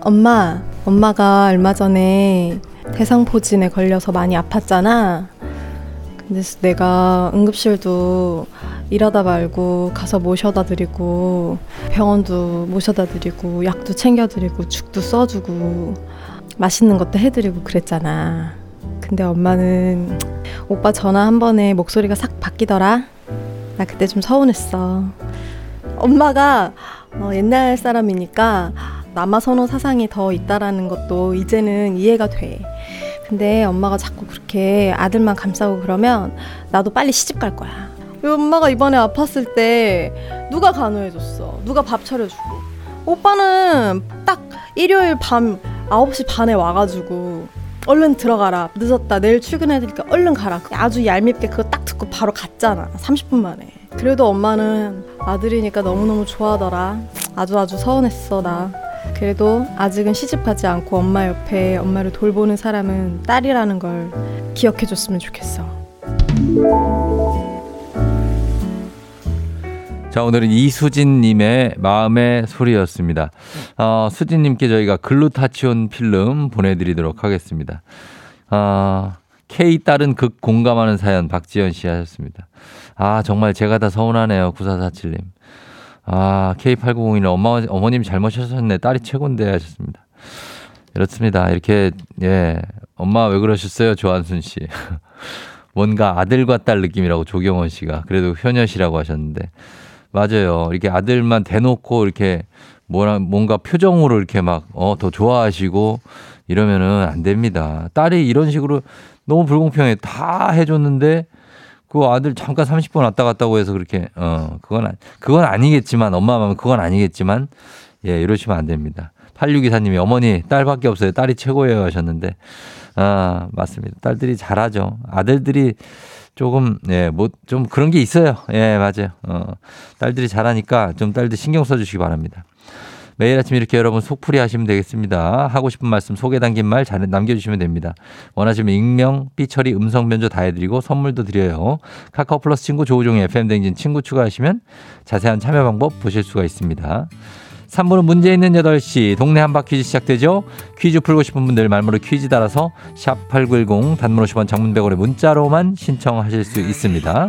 엄마, 엄마가 얼마 전에 대상포진에 걸려서 많이 아팠잖아. 그래서 내가 응급실도 일하다 말고 가서 모셔다 드리고 병원도 모셔다 드리고 약도 챙겨 드리고 죽도 써주고 맛있는 것도 해드리고 그랬잖아. 근데 엄마는 오빠 전화 한 번에 목소리가 싹 바뀌더라. 나 그때 좀 서운했어. 엄마가 어, 옛날 사람이니까 남아선호 사상이 더 있다라는 것도 이제는 이해가 돼. 근데 엄마가 자꾸 그렇게 아들만 감싸고 그러면 나도 빨리 시집 갈 거야. 왜 엄마가 이번에 아팠을 때 누가 간호해줬어? 누가 밥 차려주고? 오빠는 딱 일요일 밤 9시 반에 와가지고 얼른 들어가라. 늦었다. 내일 출근해야 되니까 얼른 가라. 아주 얄밉게 그거 딱 듣고 바로 갔잖아. 30분 만에. 그래도 엄마는 아들이니까 너무너무 좋아하더라. 아주 아주 서운했어, 나. 그래도 아직은 시집 가지 않고 엄마 옆에 엄마를 돌보는 사람은 딸이라는 걸 기억해 줬으면 좋겠어. 자, 오늘은 이수진님의 마음의 소리였습니다. 어, 수진님께 저희가 글루타치온 필름 보내드리도록 하겠습니다. 아, K 딸은 극 공감하는 사연 박지연 씨 하셨습니다. 아, 정말 제가 다 서운하네요. 9447님. 아, K8901은 엄마, 어머님 잘못하셨네. 딸이 최고인데 하셨습니다. 이렇습니다. 이렇게, 예. 엄마 왜 그러셨어요? 조한순 씨. 뭔가 아들과 딸 느낌이라고 조경원 씨가. 그래도 효녀시라고 하셨는데. 맞아요. 이렇게 아들만 대놓고 이렇게 뭐라, 뭔가 표정으로 이렇게 막, 어, 더 좋아하시고 이러면은 안 됩니다. 딸이 이런 식으로 너무 불공평해. 다 해줬는데 그 아들 잠깐 30분 왔다 갔다고 해서 그렇게, 어, 그건, 아- 그건 아니겠지만, 엄마 마음 그건 아니겠지만, 예, 이러시면 안 됩니다. 8624님이 어머니, 딸밖에 없어요. 딸이 최고예요 하셨는데, 아, 맞습니다. 딸들이 잘하죠. 아들들이 조금, 예, 뭐, 좀 그런 게 있어요. 예, 맞아요. 어, 딸들이 잘하니까 좀 딸들 신경 써주시기 바랍니다. 매일 아침 이렇게 여러분 속풀이 하시면 되겠습니다. 하고 싶은 말씀 소개 담긴 말 잘 남겨주시면 됩니다. 원하시면 익명, 삐처리, 음성 변조 다 해드리고 선물도 드려요. 카카오 플러스 친구 조우종의 FM 댕진 친구 추가하시면 자세한 참여 방법 보실 수가 있습니다. 3부는 문제 있는 8시 동네 한바 퀴즈 시작되죠. 퀴즈 풀고 싶은 분들 말머리 퀴즈 따라서 샵 8910 단문 50원 장문 100원의 문자로만 신청하실 수 있습니다.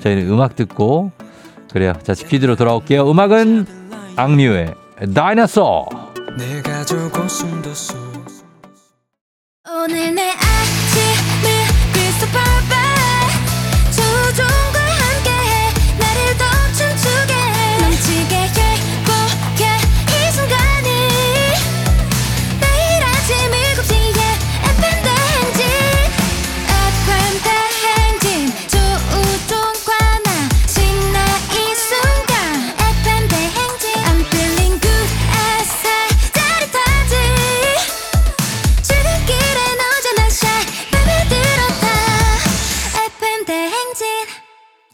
저희는 음악 듣고 그래요. 자 퀴즈로 돌아올게요. 음악은 악뮤의 다이너소 오늘 내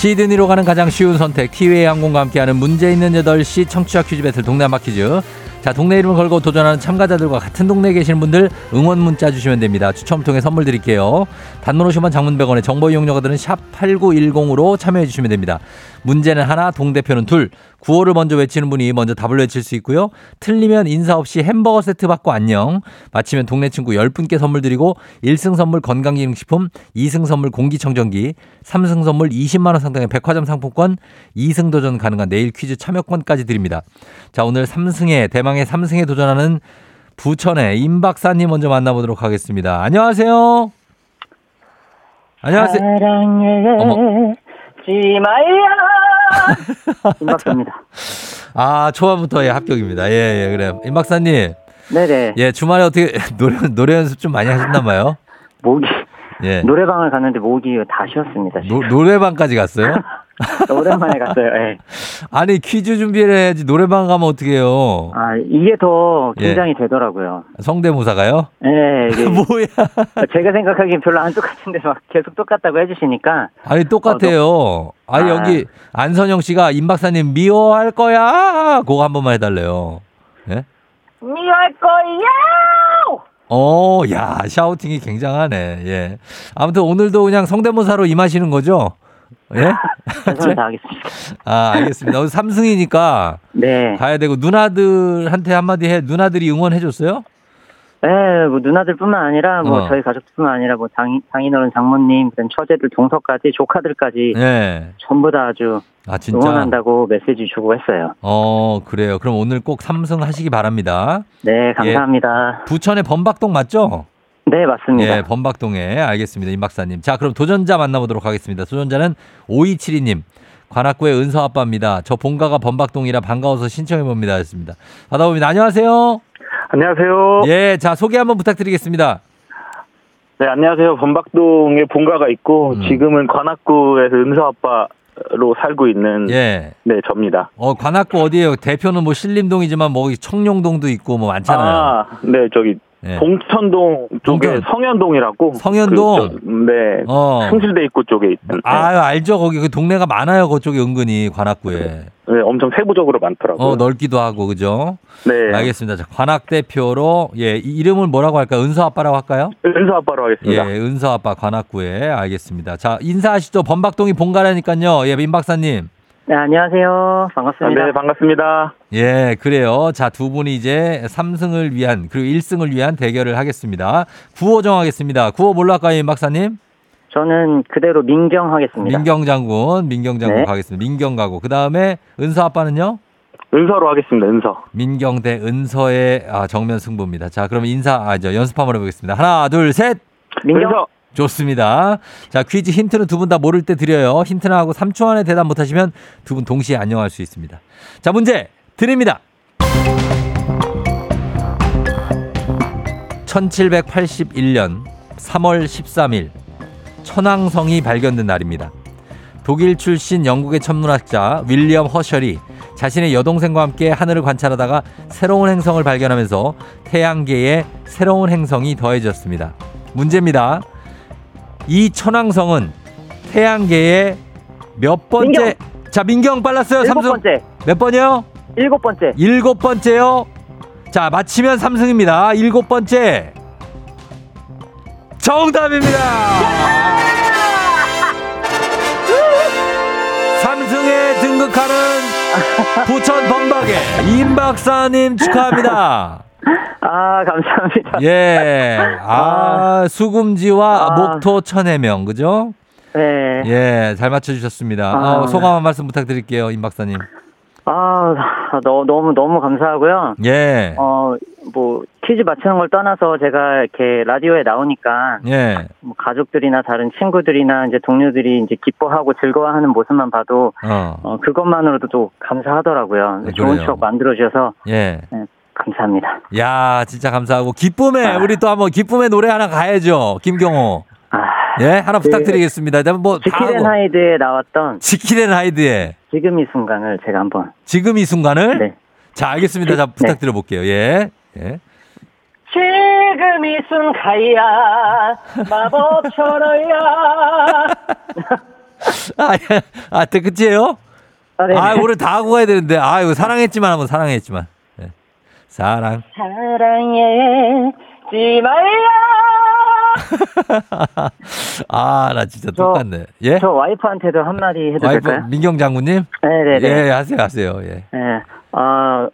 시드니로 가는 가장 쉬운 선택 티웨이 항공과 함께하는 문제 있는 8시 청취자 퀴즈 배틀 한바 퀴즈. 자 동네 이름을 걸고 도전하는 참가자들과 같은 동네에 계시는 분들 응원 문자 주시면 됩니다. 추첨 통해 선물 드릴게요. 단문 50원 장문 100원의 정보 이용료가 드는 샵 8910으로 참여해 주시면 됩니다 문제는 하나 동대표는 둘 구호를 먼저 외치는 분이 먼저 답을 외칠 수 있고요 틀리면 인사 없이 햄버거 세트 받고 안녕 마치면 동네 친구 10분께 선물 드리고 1승 선물 건강기능식품 2승 선물 공기청정기 3승 선물 20만 원 상당의 백화점 상품권 2승 도전 가능한 내일 퀴즈 참여권까지 드립니다 자 오늘 3승에 대망의 3승에 도전하는 부천의 임 박사님 먼저 만나보도록 하겠습니다. 안녕하세요. 안녕하세요. 어머. 지마야 임박사입니다. 아, 초반부터 예, 합격입니다. 예, 예, 그래요. 임 박사님. 네네. 예, 주말에 어떻게 노래, 노래 연습 좀 많이 하셨나봐요? 모기 예. 노래방을 갔는데 모기 다 쉬었습니다. 노, 노래방까지 갔어요? 오랜만에 갔어요. 예. 아니, 퀴즈 준비를 해야지 노래방 가면 어떡해요? 아 이게 더 예. 긴장이 되더라고요. 성대모사가요? 예, 이게 뭐야? 제가 생각하기엔 별로 안 똑같은데 막 계속 똑같다고 해주시니까 아니, 똑같아요. 아니, 아. 여기 안선영 씨가 임 박사님 미워할 거야. 그거 한 번만 해달래요. 예? 미워할 거야. 어, 야, 샤우팅이 굉장하네. 예. 아무튼 오늘도 그냥 성대모사로 임하시는 거죠? 예? 최선을 다하겠습니다. 아, 알겠습니다. 오늘 삼승이니까 네. 가야 되고 누나들한테 한마디 해. 누나들이 응원해 줬어요? 네, 뭐 누나들뿐만 아니라 뭐 어. 저희 가족뿐만 아니라 뭐 장, 장인어른, 장모님, 그다음 처제들, 동서까지 조카들까지 예. 전부 다 아주 아, 진짜. 응원한다고 메시지 주고 했어요. 어, 그래요. 그럼 오늘 꼭 삼승 하시기 바랍니다. 네, 감사합니다. 부천의 범박동 맞죠? 네, 맞습니다. 예, 범박동에 알겠습니다. 임 박사님. 자, 그럼 도전자 만나보도록 하겠습니다. 도전자는 5272님. 관악구의 은서 아빠입니다. 저 본가가 범박동이라 반가워서 신청해 봅니다. 했습니다. 받아봅니다. 안녕하세요. 안녕하세요. 예, 자, 소개 한번 부탁드리겠습니다. 네, 안녕하세요. 범박동에 본가가 있고 음. 지금은 관악구에서 은서 아빠 로 살고 있는 예. 네, 접니다. 어, 관악구 어디에요? 대표는 뭐 신림동이지만 뭐 청룡동도 있고 뭐 많잖아요. 아, 네, 저기 예. 봉천동 쪽에. 성현동이라고 성현동? 그, 저, 네. 어. 승실대 입구 쪽에 있는 아유, 알죠. 거기 그 동네가 많아요. 그쪽에 은근히 관악구에. 네, 엄청 세부적으로 많더라고요. 어, 넓기도 하고 그죠? 네. 알겠습니다. 자, 관악 대표로 예, 이 이름을 뭐라고 할까요? 은서 아빠라고 할까요? 은서 아빠로 예, 하겠습니다. 은서 아빠 관악구에 알겠습니다. 자, 인사하시죠. 범박동이 본가라니까요. 예, 민 박사님. 네, 안녕하세요. 아, 반갑습니다. 네, 반갑습니다. 예, 그래요. 자, 두 분이 이제 3승을 위한 그리고 1승을 위한 대결을 하겠습니다. 구호 정하겠습니다. 구호 뭘로 할까요, 민 박사님? 저는 그대로 민경 하겠습니다. 민경 장군, 민경 장군 네. 가겠습니다. 민경 가고. 그다음에 은서 아빠는요? 은서로 하겠습니다. 은서. 민경 대 은서의 아, 정면 승부입니다. 자, 그럼 인사 아, 저 연습 한번 해 보겠습니다. 하나, 둘, 셋. 민경. 은서. 좋습니다. 자, 퀴즈 힌트는 두 분 다 모를 때 드려요. 힌트나 하고 3초 안에 대답 못하시면 두 분 동시에 안녕할 수 있습니다. 자, 문제 드립니다. 1781년 3월 13일 천왕성이 발견된 날입니다. 독일 출신 영국의 천문학자 윌리엄 허셜이 자신의 여동생과 함께 하늘을 관찰하다가 새로운 행성을 발견하면서 태양계에 새로운 행성이 더해졌습니다. 문제입니다. 이 천왕성은 태양계의 몇 번째? 자, 민경 빨랐어요. 일곱 삼성 번째. 몇 번이요? 일곱 번째. 일곱 번째요. 자, 맞히면 삼승입니다. 일곱 번째. 정답입니다. 삼승에 등극하는 부천 범박의 임 박사님 축하합니다. 아, 감사합니다. 예. 아, 수금지와 아. 목토 천해명, 그죠? 네. 예, 잘 맞춰주셨습니다. 아. 어, 소감 한 말씀 부탁드릴게요, 임 박사님. 아, 너, 너무, 너무 감사하고요. 예. 어, 뭐, 퀴즈 맞추는 걸 떠나서 제가 이렇게 라디오에 나오니까 예. 뭐 가족들이나 다른 친구들이나 이제 동료들이 이제 기뻐하고 즐거워하는 모습만 봐도 어. 어, 그것만으로도 또 감사하더라고요. 네, 좋은. 추억 만들어주셔서 예. 감사합니다. 야, 진짜 감사하고 기쁨의 아. 우리 또 한번 기쁨의 노래 하나 가야죠. 김경호. 아, 예, 하나 그 부탁드리겠습니다. 뭐다 지킬앤 하이드에 나왔던 지킬앤 하이드의 지금 이 순간을 제가 한번. 지금 이 순간을 네. 자, 알겠습니다. 자, 네. 부탁드려 볼게요. 예. 예. 지금 이 순간이야, 마법처럼야. 아, 예. 아, 네, 끝이에요? 아, 네. 아, 오늘 다 하고 가야 되는데. 아, 이거 사랑했지만 한번 사랑했지만. 예. 사랑. 사랑했지 말야. 아, 나 진짜 저- 똑같네. 예? 저 와이프한테도 한마디 해도 와이프 될까요? 민경 장군님? 네네네. 예, 하세요, 하세요. 예. 예. 아,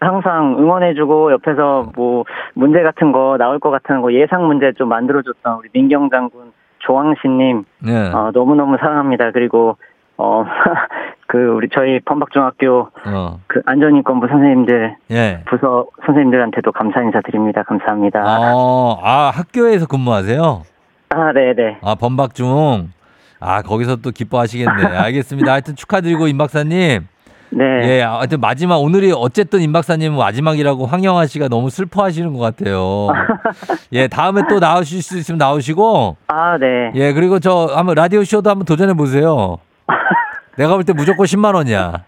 항상 응원해주고 옆에서 뭐 문제 같은 거 나올 것 같은 거 예상 문제 좀 만들어줬던 우리 민경 장군 조항신님 예. 어, 너무너무 사랑합니다. 그리고 어, 그, 우리 저희 범박중학교 어. 그 안전인권부 선생님들, 예. 부서 선생님들한테도 감사 인사 드립니다. 감사합니다. 어, 아, 학교에서 근무하세요? 아, 네네. 아, 범박중. 아, 거기서 또 기뻐하시겠네. 알겠습니다. 하여튼 축하드리고, 임 박사님. 네. 예, 하여튼 마지막, 오늘이 어쨌든 임 박사님은 마지막이라고 황영아 씨가 너무 슬퍼하시는 것 같아요. 예, 다음에 또 나오실 수 있으면 나오시고, 아, 네. 예, 그리고 저 한번 라디오 쇼도 한번 도전해 보세요. 내가 볼 때 무조건 10만 원이야.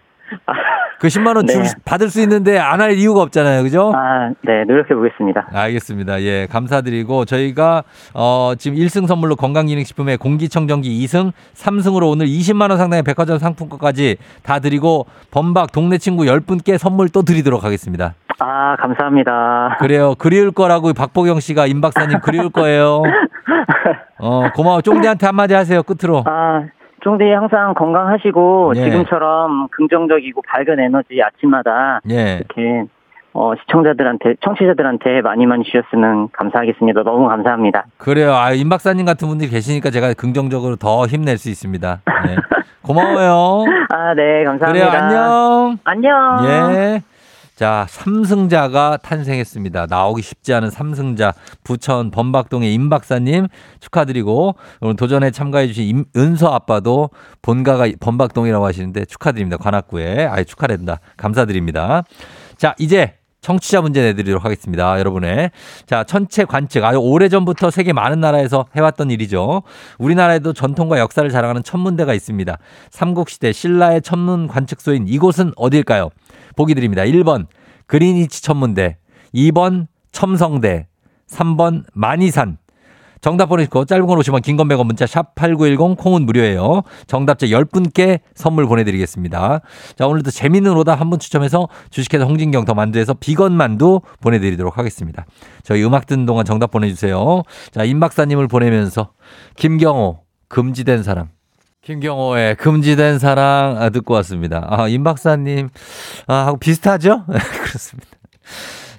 그 10만 원 줄, 네. 받을 수 있는데 안 할 이유가 없잖아요. 그죠? 아, 네. 노력해 보겠습니다. 알겠습니다. 예, 감사드리고 저희가 어 지금 1승 선물로 건강기능식품에 공기청정기 2승, 3승으로 오늘 20만 원 상당의 백화점 상품권까지 다 드리고 범박 동네 친구 10분께 선물 또 드리도록 하겠습니다. 아, 감사합니다. 그래요. 그리울 거라고 박보경 씨가 임 박사님 그리울 거예요. 어, 고마워. 쫑디한테 한마디 하세요. 끝으로. 아, 쫑디 항상 건강하시고 예. 지금처럼 긍정적이고 밝은 에너지 아침마다 예. 이렇게 어, 시청자들한테 청취자들한테 많이 많이 주셨으면 감사하겠습니다. 너무 감사합니다. 그래요. 아, 임 박사님 같은 분들이 계시니까 제가 긍정적으로 더 힘낼 수 있습니다. 예. 고마워요. 아, 네, 감사합니다. 그래요. 안녕. 안녕. 예. 자, 삼승자가 탄생했습니다. 나오기 쉽지 않은 삼승자 부천 범박동의 임 박사님 축하드리고 오늘 도전에 참가해 주신 임, 은서 아빠도 본가가 범박동이라고 하시는데 축하드립니다. 관악구에. 아이 축하드립니다. 감사드립니다. 자, 이제 청취자 문제 내드리도록 하겠습니다. 여러분의. 자, 천체 관측. 아주 오래전부터 세계 많은 나라에서 해왔던 일이죠. 우리나라에도 전통과 역사를 자랑하는 천문대가 있습니다. 삼국시대 신라의 천문 관측소인 이곳은 어딜까요? 보기 드립니다. 1번 그리니치 천문대, 2번 첨성대, 3번 만이산. 정답 보내시고 짧은 건 50원, 긴건 100원 문자 샵 8910 콩은 무료예요. 정답자 10분께 선물 보내드리겠습니다. 자 오늘도 재밌는 오답 한 분 추첨해서 주식회사 홍진경 더 만두에서 비건 만두 보내드리도록 하겠습니다. 저희 음악 듣는 동안 정답 보내주세요. 자 임 박사님을 보내면서 김경호 금지된 사랑. 김경호의 금지된 사랑 아, 듣고 왔습니다. 아, 임 박사님, 아, 하고 비슷하죠? 그렇습니다.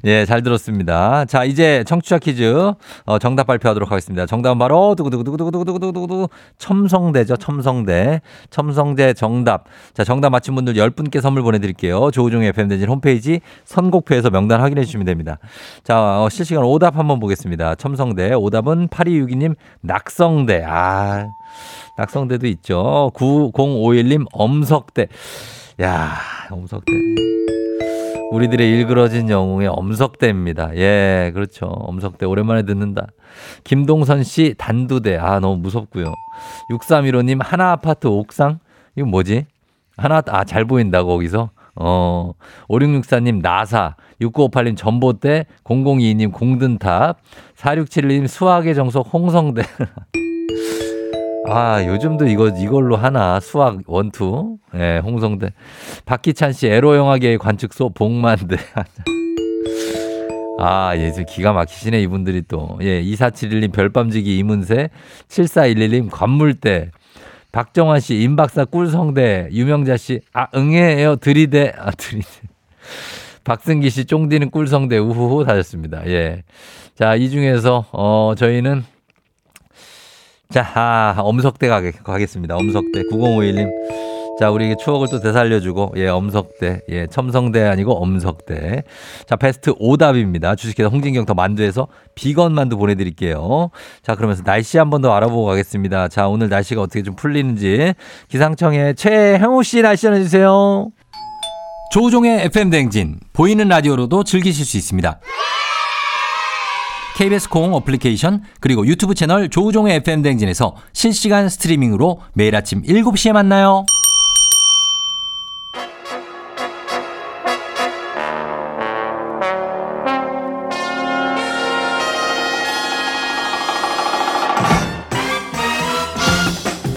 예, 잘 들었습니다. 자, 이제 청취자 퀴즈, 어, 정답 발표하도록 하겠습니다. 정답은 바로, 두구두구두구두구두구두구두구, 첨성대죠, 첨성대. 첨성대 정답. 자, 정답 맞힌 분들 10분께 선물 보내드릴게요. 조우종의 FM대진 홈페이지 선곡표에서 명단 확인해 주시면 됩니다. 자, 어, 실시간 오답 한번 보겠습니다. 첨성대. 오답은 8262님, 낙성대. 아. 낙성대도 있죠. 9051님 엄석대. 야, 엄석대. 우리들의 일그러진 영웅의 엄석대입니다. 예, 그렇죠. 엄석대 오랜만에 듣는다. 김동선 씨 단두대. 아, 너무 무섭고요. 6315님 하나 아파트 옥상. 이거 뭐지? 하나 아, 잘 보인다 거기서. 어. 5664님 나사. 6958님 전봇대. 002님 공든탑. 4671님 수학의 정석 홍성대. 아, 요즘도 이거, 이걸로 하나. 수학 원투. 예, 홍성대. 박기찬 씨, 에로 영화계의 관측소 복만대. 아, 예, 좀 기가 막히시네, 이분들이 또. 예, 2471님 별밤지기 이문세. 7411님 관물대. 박정환 씨, 임박사 꿀성대. 유명자 씨, 아, 응애예요. 들이대. 아, 들이대. 박승기 씨, 쫑디는 꿀성대. 우후후 다셨습니다. 예. 자, 이 중에서, 어, 저희는 자, 아, 엄석대 가게, 가겠습니다. 엄석대. 9051님. 자, 우리 추억을 또 되살려주고, 예, 엄석대. 예, 첨성대 아니고 엄석대. 자, 베스트 오답입니다. 주식회사 홍진경 더 만두에서 비건 만두 보내드릴게요. 자, 그러면서 날씨 한 번 더 알아보고 가겠습니다. 자, 오늘 날씨가 어떻게 좀 풀리는지. 기상청의 최형우 씨 날씨 전해주세요. 조우종의 FM댕진. 보이는 라디오로도 즐기실 수 있습니다. KBS 콩 어플리케이션 그리고 유튜브 채널 조우종의 FM 댕진에서 실시간 스트리밍으로 매일 아침 7시에 만나요.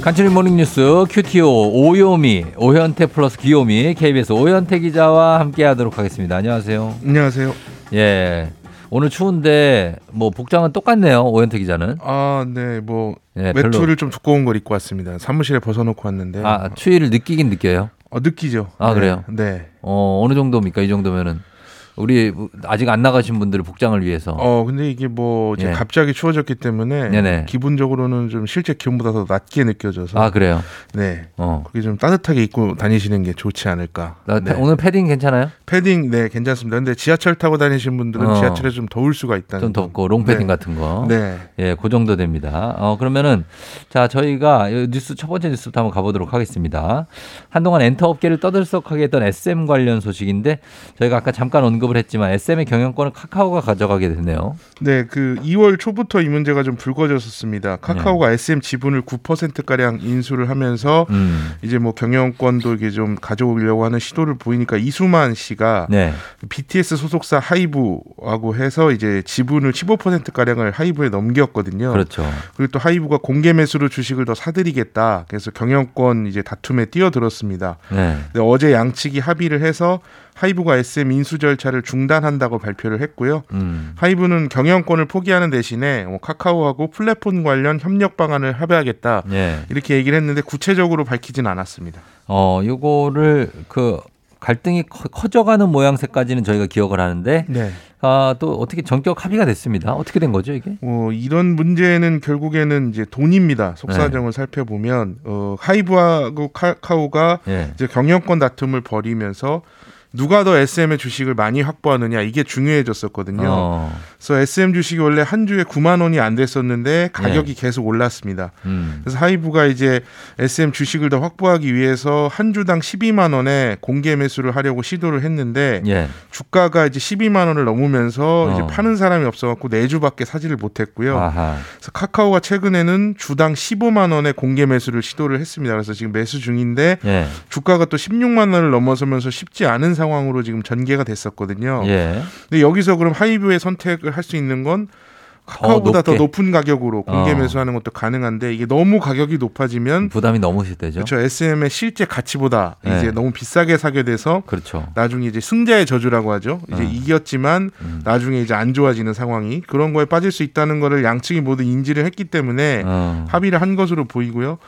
간추린 모닝뉴스 큐티오 오요미 오현태 플러스 귀요미 KBS 오현태 기자와 함께하도록 하겠습니다. 안녕하세요. 안녕하세요. 예. 오늘 추운데 뭐 복장은 똑같네요. 오현태 기자는. 아, 네, 뭐 예, 별로- 외투를 좀 두꺼운 걸 입고 왔습니다. 사무실에 벗어 놓고 왔는데 아 추위를 느끼긴 느껴요. 어, 느끼죠. 아, 네, 그래요? 네. 어 어느 정도입니까? 이 정도면은 우리 아직 안 나가신 분들의 복장을 위해서. 어 근데 이게 뭐 이제 예. 갑자기 추워졌기 때문에 네네. 기분적으로는 좀 실제 기온보다 더 낮게 느껴져서 아 그래요. 네 어. 거기 좀 따뜻하게 입고 다니시는 게 좋지 않을까. 나 네. 오늘 패딩 괜찮아요? 패딩 네 괜찮습니다. 근데 지하철 타고 다니시는 분들은 어. 지하철에 좀 더울 수가 있다는 좀 점. 덥고 롱 패딩 네. 같은 거. 네. 예, 그 정도 됩니다. 어, 그러면은 자, 저희가 이 뉴스 첫 번째 뉴스부터 한번 가보도록 하겠습니다. 한동안 엔터 업계를 떠들썩하게 했던 SM 관련 소식인데 저희가 아까 잠깐 언급 을 했지만 SM의 경영권을 카카오가 가져가게 됐네요. 네, 그 2월 초부터 이 문제가 좀 불거졌었습니다. 카카오가 네. SM 지분을 9% 가량 인수를 하면서 음. 이제 뭐 경영권도 이게 좀 가져오려고 하는 시도를 보이니까 이수만 씨가 네. BTS 소속사 하이브하고 해서 이제 지분을 15% 가량을 하이브에 넘겼거든요. 그렇죠. 그리고 또 하이브가 공개 매수로 주식을 더 사들이겠다. 그래서 경영권 이제 다툼에 뛰어들었습니다. 네. 근데 어제 양측이 합의를 해서 하이브가 SM 인수 절차를 중단한다고 발표를 했고요. 음. 하이브는 경영권을 포기하는 대신에 뭐 카카오하고 플랫폼 관련 협력 방안을 합의하겠다. 예. 이렇게 얘기를 했는데 구체적으로 밝히진 않았습니다. 어, 요거를 그 갈등이 커, 커져가는 모양새까지는 저희가 기억을 하는데 네. 아, 또 어떻게 전격 합의가 됐습니다. 어떻게 된 거죠, 이게? 어, 이런 문제는 결국에는 이제 돈입니다. 속사정을 살펴보면 어, 하이브하고 카카오가 예. 이제 경영권 다툼을 벌이면서 누가 더 SM의 주식을 많이 확보하느냐 이게 중요해졌었거든요. 어. 그래서 SM 주식이 원래 한 주에 9만 원이 안 됐었는데 가격이 계속 올랐습니다. 음. 그래서 하이브가 이제 SM 주식을 더 확보하기 위해서 한 주당 12만 원에 공개 매수를 하려고 시도를 했는데 예. 주가가 이제 12만 원을 넘으면서 어. 이제 파는 사람이 없어갖고 네 주밖에 사지를 못했고요. 아하. 그래서 카카오가 최근에는 주당 15만 원의 공개 매수를 시도를 했습니다. 그래서 지금 매수 중인데 예. 주가가 또 16만 원을 넘어서면서 쉽지 않은 상황으로 지금 전개가 됐었거든요. 예. 근데 여기서 그럼 하이브의 선택 을 할 수 있는 건 카카오보다 더, 높게. 높은 가격으로 공개 어. 매수하는 것도 가능한데 이게 너무 가격이 높아지면 부담이 너무 되죠. 그렇죠. SM의 실제 가치보다 네. 이제 너무 비싸게 사게 돼서 그렇죠. 나중에 이제 승자의 저주라고 하죠. 이제 어. 이겼지만 음. 나중에 이제 안 좋아지는 상황이 그런 거에 빠질 수 있다는 거를 양측이 모두 인지를 했기 때문에 어. 합의를 한 것으로 보이고요.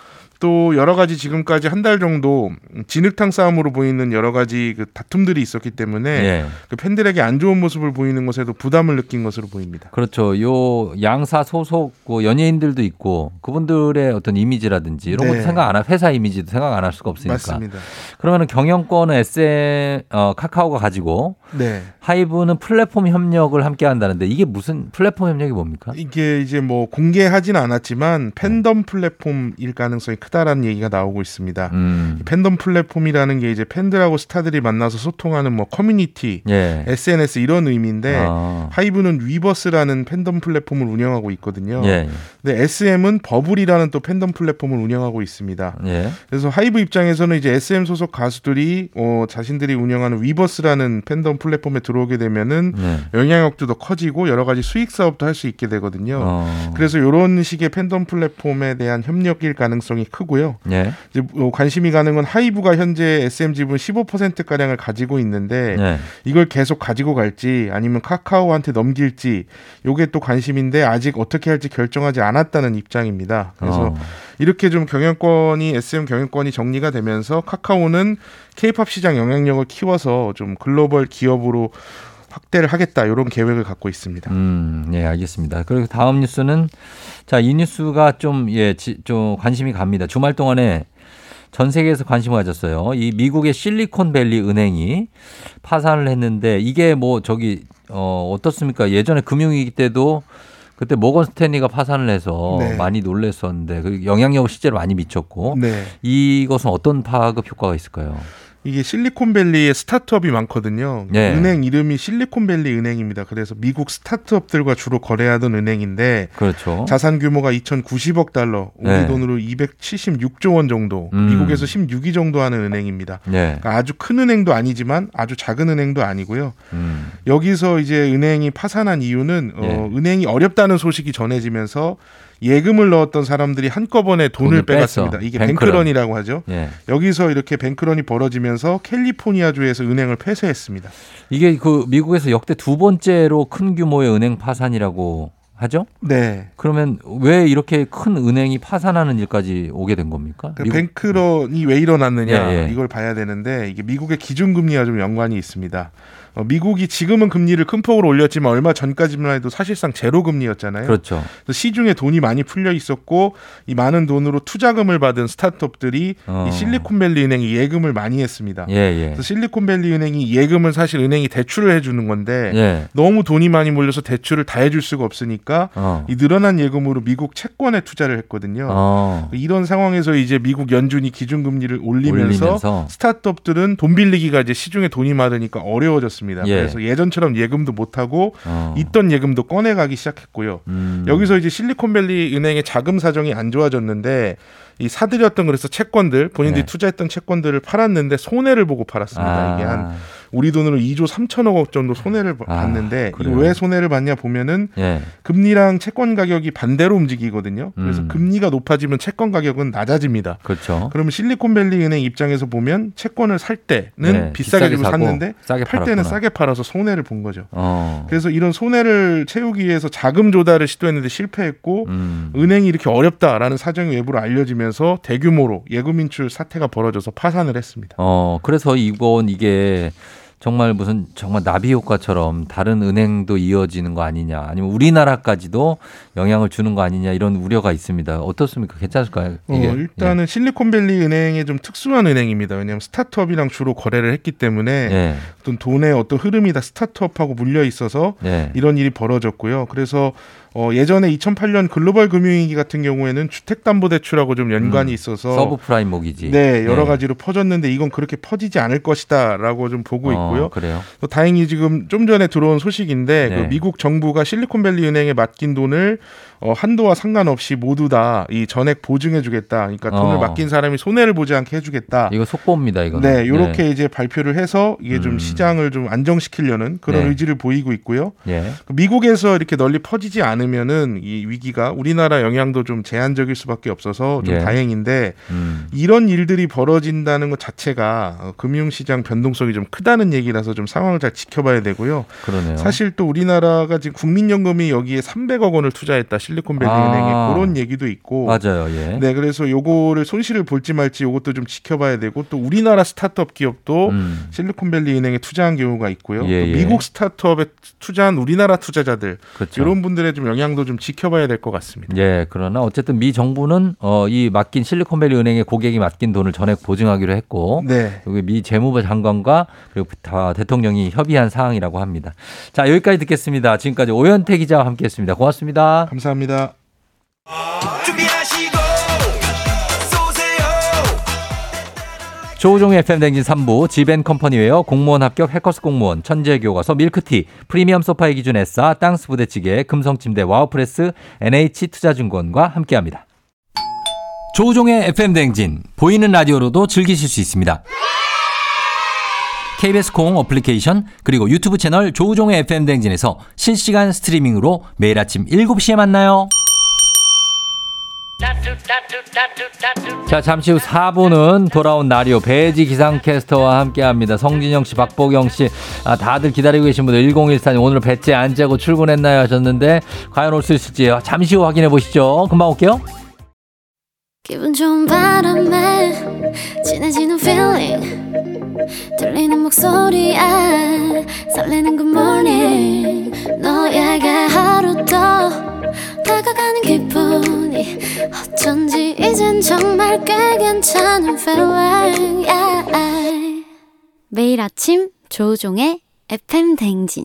또 여러 가지 지금까지 한 달 정도 진흙탕 싸움으로 보이는 여러 가지 그 다툼들이 있었기 때문에 예. 그 팬들에게 안 좋은 모습을 보이는 것에도 부담을 느낀 것으로 보입니다. 그렇죠. 요 양사 소속 그 연예인들도 있고 그분들의 어떤 이미지라든지 이런 네. 것도 생각 안 하, 회사 이미지도 생각 안 할 수가 없으니까. 맞습니다. 그러면은 경영권은 SM 어, 카카오가 가지고 네. 하이브는 플랫폼 협력을 함께 한다는데 이게 무슨 플랫폼 협력이 뭡니까? 이게 이제 뭐 공개하지는 않았지만 팬덤 플랫폼일 가능성이 크다라는 얘기가 나오고 있습니다. 음. 이 팬덤 플랫폼이라는 게 이제 팬들하고 스타들이 만나서 소통하는 뭐 커뮤니티, 예. SNS 이런 의미인데 아. 하이브는 위버스라는 팬덤 플랫폼을 운영하고 있거든요. 예. 근데 SM은 버블이라는 또 팬덤 플랫폼을 운영하고 있습니다. 예. 그래서 하이브 입장에서는 이제 SM 소속 가수들이 어, 자신들이 운영하는 위버스라는 팬덤 플랫폼에 들어오게 되면은 예. 영향력도 더 커지고 여러 가지 수익 사업도 할 수 있게 되거든요. 어. 그래서 이런 식의 팬덤 플랫폼에 대한 협력일 가능성이 크고요. 예. 이제 뭐 관심이 가는 건 하이브가 현재 SM 지분 15% 가량을 가지고 있는데 예. 이걸 계속 가지고 갈지 아니면 카카오한테 넘길지 요게 또 관심인데 아직 어떻게 할지 결정하지 않 았다는 입장입니다. 그래서 어. 이렇게 좀 경영권이 SM 경영권이 정리가 되면서 카카오는 케이팝 시장 영향력을 키워서 좀 글로벌 기업으로 확대를 하겠다 이런 계획을 갖고 있습니다. 음, 예, 알겠습니다. 그리고 다음 뉴스는 자, 이 뉴스가 좀 예, 지, 좀 관심이 갑니다. 주말 동안에 전 세계에서 관심을 가졌어요. 이 미국의 실리콘밸리 은행이 파산을 했는데 이게 뭐 저기 어 어떻습니까? 예전에 금융위기 때도 그때 모건 스탠리가 파산을 해서 네. 많이 놀랬었는데 그 영향력을 실제로 많이 미쳤고 네. 이것은 어떤 파급 효과가 있을까요? 이게 실리콘밸리에 스타트업이 많거든요. 예. 은행 이름이 실리콘밸리 은행입니다. 그래서 미국 스타트업들과 주로 거래하던 은행인데 그렇죠. 자산 규모가 2,090억 달러, 우리 네. 돈으로 276조 원 정도, 음. 미국에서 16위 정도 하는 은행입니다. 예. 그러니까 아주 큰 은행도 아니지만 아주 작은 은행도 아니고요. 음. 여기서 이제 은행이 파산한 이유는 어, 예. 은행이 어렵다는 소식이 전해지면서 예금을 넣었던 사람들이 한꺼번에 돈을, 돈을 빼갔습니다. 이게 뱅크런. 뱅크런이라고 하죠. 예. 여기서 이렇게 뱅크런이 벌어지면서 캘리포니아주에서 은행을 폐쇄했습니다. 이게 그 미국에서 역대 두 번째로 큰 규모의 은행 파산이라고 하죠? 네. 그러면 왜 이렇게 큰 은행이 파산하는 일까지 오게 된 겁니까? 그 미국- 뱅크런이 왜 일어났느냐 예, 예. 이걸 봐야 되는데 이게 미국의 기준금리와 좀 연관이 있습니다. 어, 미국이 지금은 금리를 큰 폭으로 올렸지만 얼마 전까지만 해도 사실상 제로 금리였잖아요. 그렇죠. 시중에 돈이 많이 풀려 있었고 이 많은 돈으로 투자금을 받은 스타트업들이 어. 이 실리콘밸리 은행이 예금을 많이 했습니다. 예, 예. 그래서 실리콘밸리 은행이 예금은 사실 은행이 대출을 해주는 건데 예. 너무 돈이 많이 몰려서 대출을 다 해줄 수가 없으니까 어. 이 늘어난 예금으로 미국 채권에 투자를 했거든요. 어. 이런 상황에서 이제 미국 연준이 기준금리를 올리면서, 올리면서. 스타트업들은 돈 빌리기가 이제 시중에 돈이 많으니까 어려워졌습니다. 예. 그래서 예전처럼 예금도 못 하고 어. 있던 예금도 꺼내 가기 시작했고요. 음. 여기서 이제 실리콘밸리 은행의 자금 사정이 안 좋아졌는데 이 사들였던 그래서 채권들 본인들이 네. 투자했던 채권들을 팔았는데 손해를 보고 팔았습니다. 아. 이게 한 우리 돈으로 2조 3천억 원 정도 손해를 아, 봤는데 왜 손해를 봤냐 보면은 예. 금리랑 채권 가격이 반대로 움직이거든요. 그래서 음. 금리가 높아지면 채권 가격은 낮아집니다. 그렇죠. 그러면 실리콘밸리 은행 입장에서 보면 채권을 살 때는 네, 비싸게, 비싸게 사고 샀는데 팔 때는 팔았구나. 싸게 팔아서 손해를 본 거죠. 어. 그래서 이런 손해를 채우기 위해서 자금 조달을 시도했는데 실패했고 음. 은행이 이렇게 어렵다라는 사정이 외부로 알려지면서 대규모로 예금 인출 사태가 벌어져서 파산을 했습니다. 어, 그래서 이번 이게 정말 무슨 정말 나비 효과처럼 다른 은행도 이어지는 거 아니냐 아니면 우리나라까지도 영향을 주는 거 아니냐 이런 우려가 있습니다. 어떻습니까? 괜찮을까요? 이게 어, 일단은 실리콘밸리 은행이 좀 특수한 은행입니다. 왜냐하면 스타트업이랑 주로 거래를 했기 때문에 예. 어떤 돈의 어떤 흐름이 다 스타트업하고 물려 있어서 예. 이런 일이 벌어졌고요. 그래서 어, 예전에 2008년 글로벌 금융위기 같은 경우에는 주택담보대출하고 좀 연관이 음, 있어서 서브프라임 모기지. 네 여러 예. 가지로 퍼졌는데 이건 그렇게 퍼지지 않을 것이다라고 좀 보고 있고요. 어, 그래요. 또 다행히 지금 좀 전에 들어온 소식인데 네. 그 미국 정부가 실리콘밸리 은행에 맡긴 돈을 어, 한도와 상관없이 모두 다 이 전액 보증해주겠다. 그러니까 돈을 어. 맡긴 사람이 손해를 보지 않게 해주겠다. 이거 속보입니다. 이거. 네, 이렇게 이제 발표를 해서 이게 좀 음. 시장을 좀 안정시키려는 그런 네. 의지를 보이고 있고요. 예. 미국에서 이렇게 널리 퍼지지 않 으면은 이 위기가 우리나라 영향도 좀 제한적일 수밖에 없어서 좀 예. 다행인데 음. 이런 일들이 벌어진다는 것 자체가 어, 금융시장 변동성이 좀 크다는 얘기라서 좀 상황을 잘 지켜봐야 되고요. 그러네요. 사실 또 우리나라가 지금 국민연금이 여기에 300억 원을 투자했다 실리콘밸리 아. 은행에 그런 얘기도 있고 맞아요. 예. 네, 그래서 요거를 손실을 볼지 말지 요것도 좀 지켜봐야 되고 또 우리나라 스타트업 기업도 음. 실리콘밸리 은행에 투자한 경우가 있고요. 예, 또 예. 미국 스타트업에 투자한 우리나라 투자자들 그렇죠. 이런 분들의 좀 영향도 좀 지켜봐야 될 것 같습니다. 예, 그러나 어쨌든 미 정부는 어, 이 맡긴 실리콘밸리 은행의 고객이 맡긴 돈을 전액 보증하기로 했고 네. 여기 미 재무부 장관과 그리고 다 대통령이 협의한 사항이라고 합니다. 자, 여기까지 듣겠습니다. 지금까지 오현태 기자와 함께했습니다. 고맙습니다. 감사합니다. 조우종의 FM 대행진 3부 지벤컴퍼니웨어 공무원 합격 해커스 공무원 천재 교과서 밀크티 프리미엄 소파의 기준 에싸 땅스 부대찌개 금성침대 와우프레스 NH투자증권과 함께합니다. 조우종의 FM 대행진 보이는 라디오로도 즐기실 수 있습니다. KBS 콩 어플리케이션 그리고 유튜브 채널 조우종의 FM 대행진에서 실시간 스트리밍으로 매일 아침 7시에 만나요. 자, 잠시 후 4부는 돌아온 라디오 배지 기상캐스터와 함께 합니다. 성진영 씨, 박보경 씨, 아, 다들 기다리고 계신 분들 1014님 오늘 배째 안 재고 출근했나요 하셨는데 과연 올 수 있을지 잠시 후 확인해 보시죠. 금방 올게요. 기분 좋은 바람에 진해지는 feeling 들리는 목소리에 설레는 good morning 너에게 하루 더 다가가는 기분 이 어쩐지 이젠 정말 꽤 괜찮은 feeling yeah. 매일 아침 조종의 FM 댕진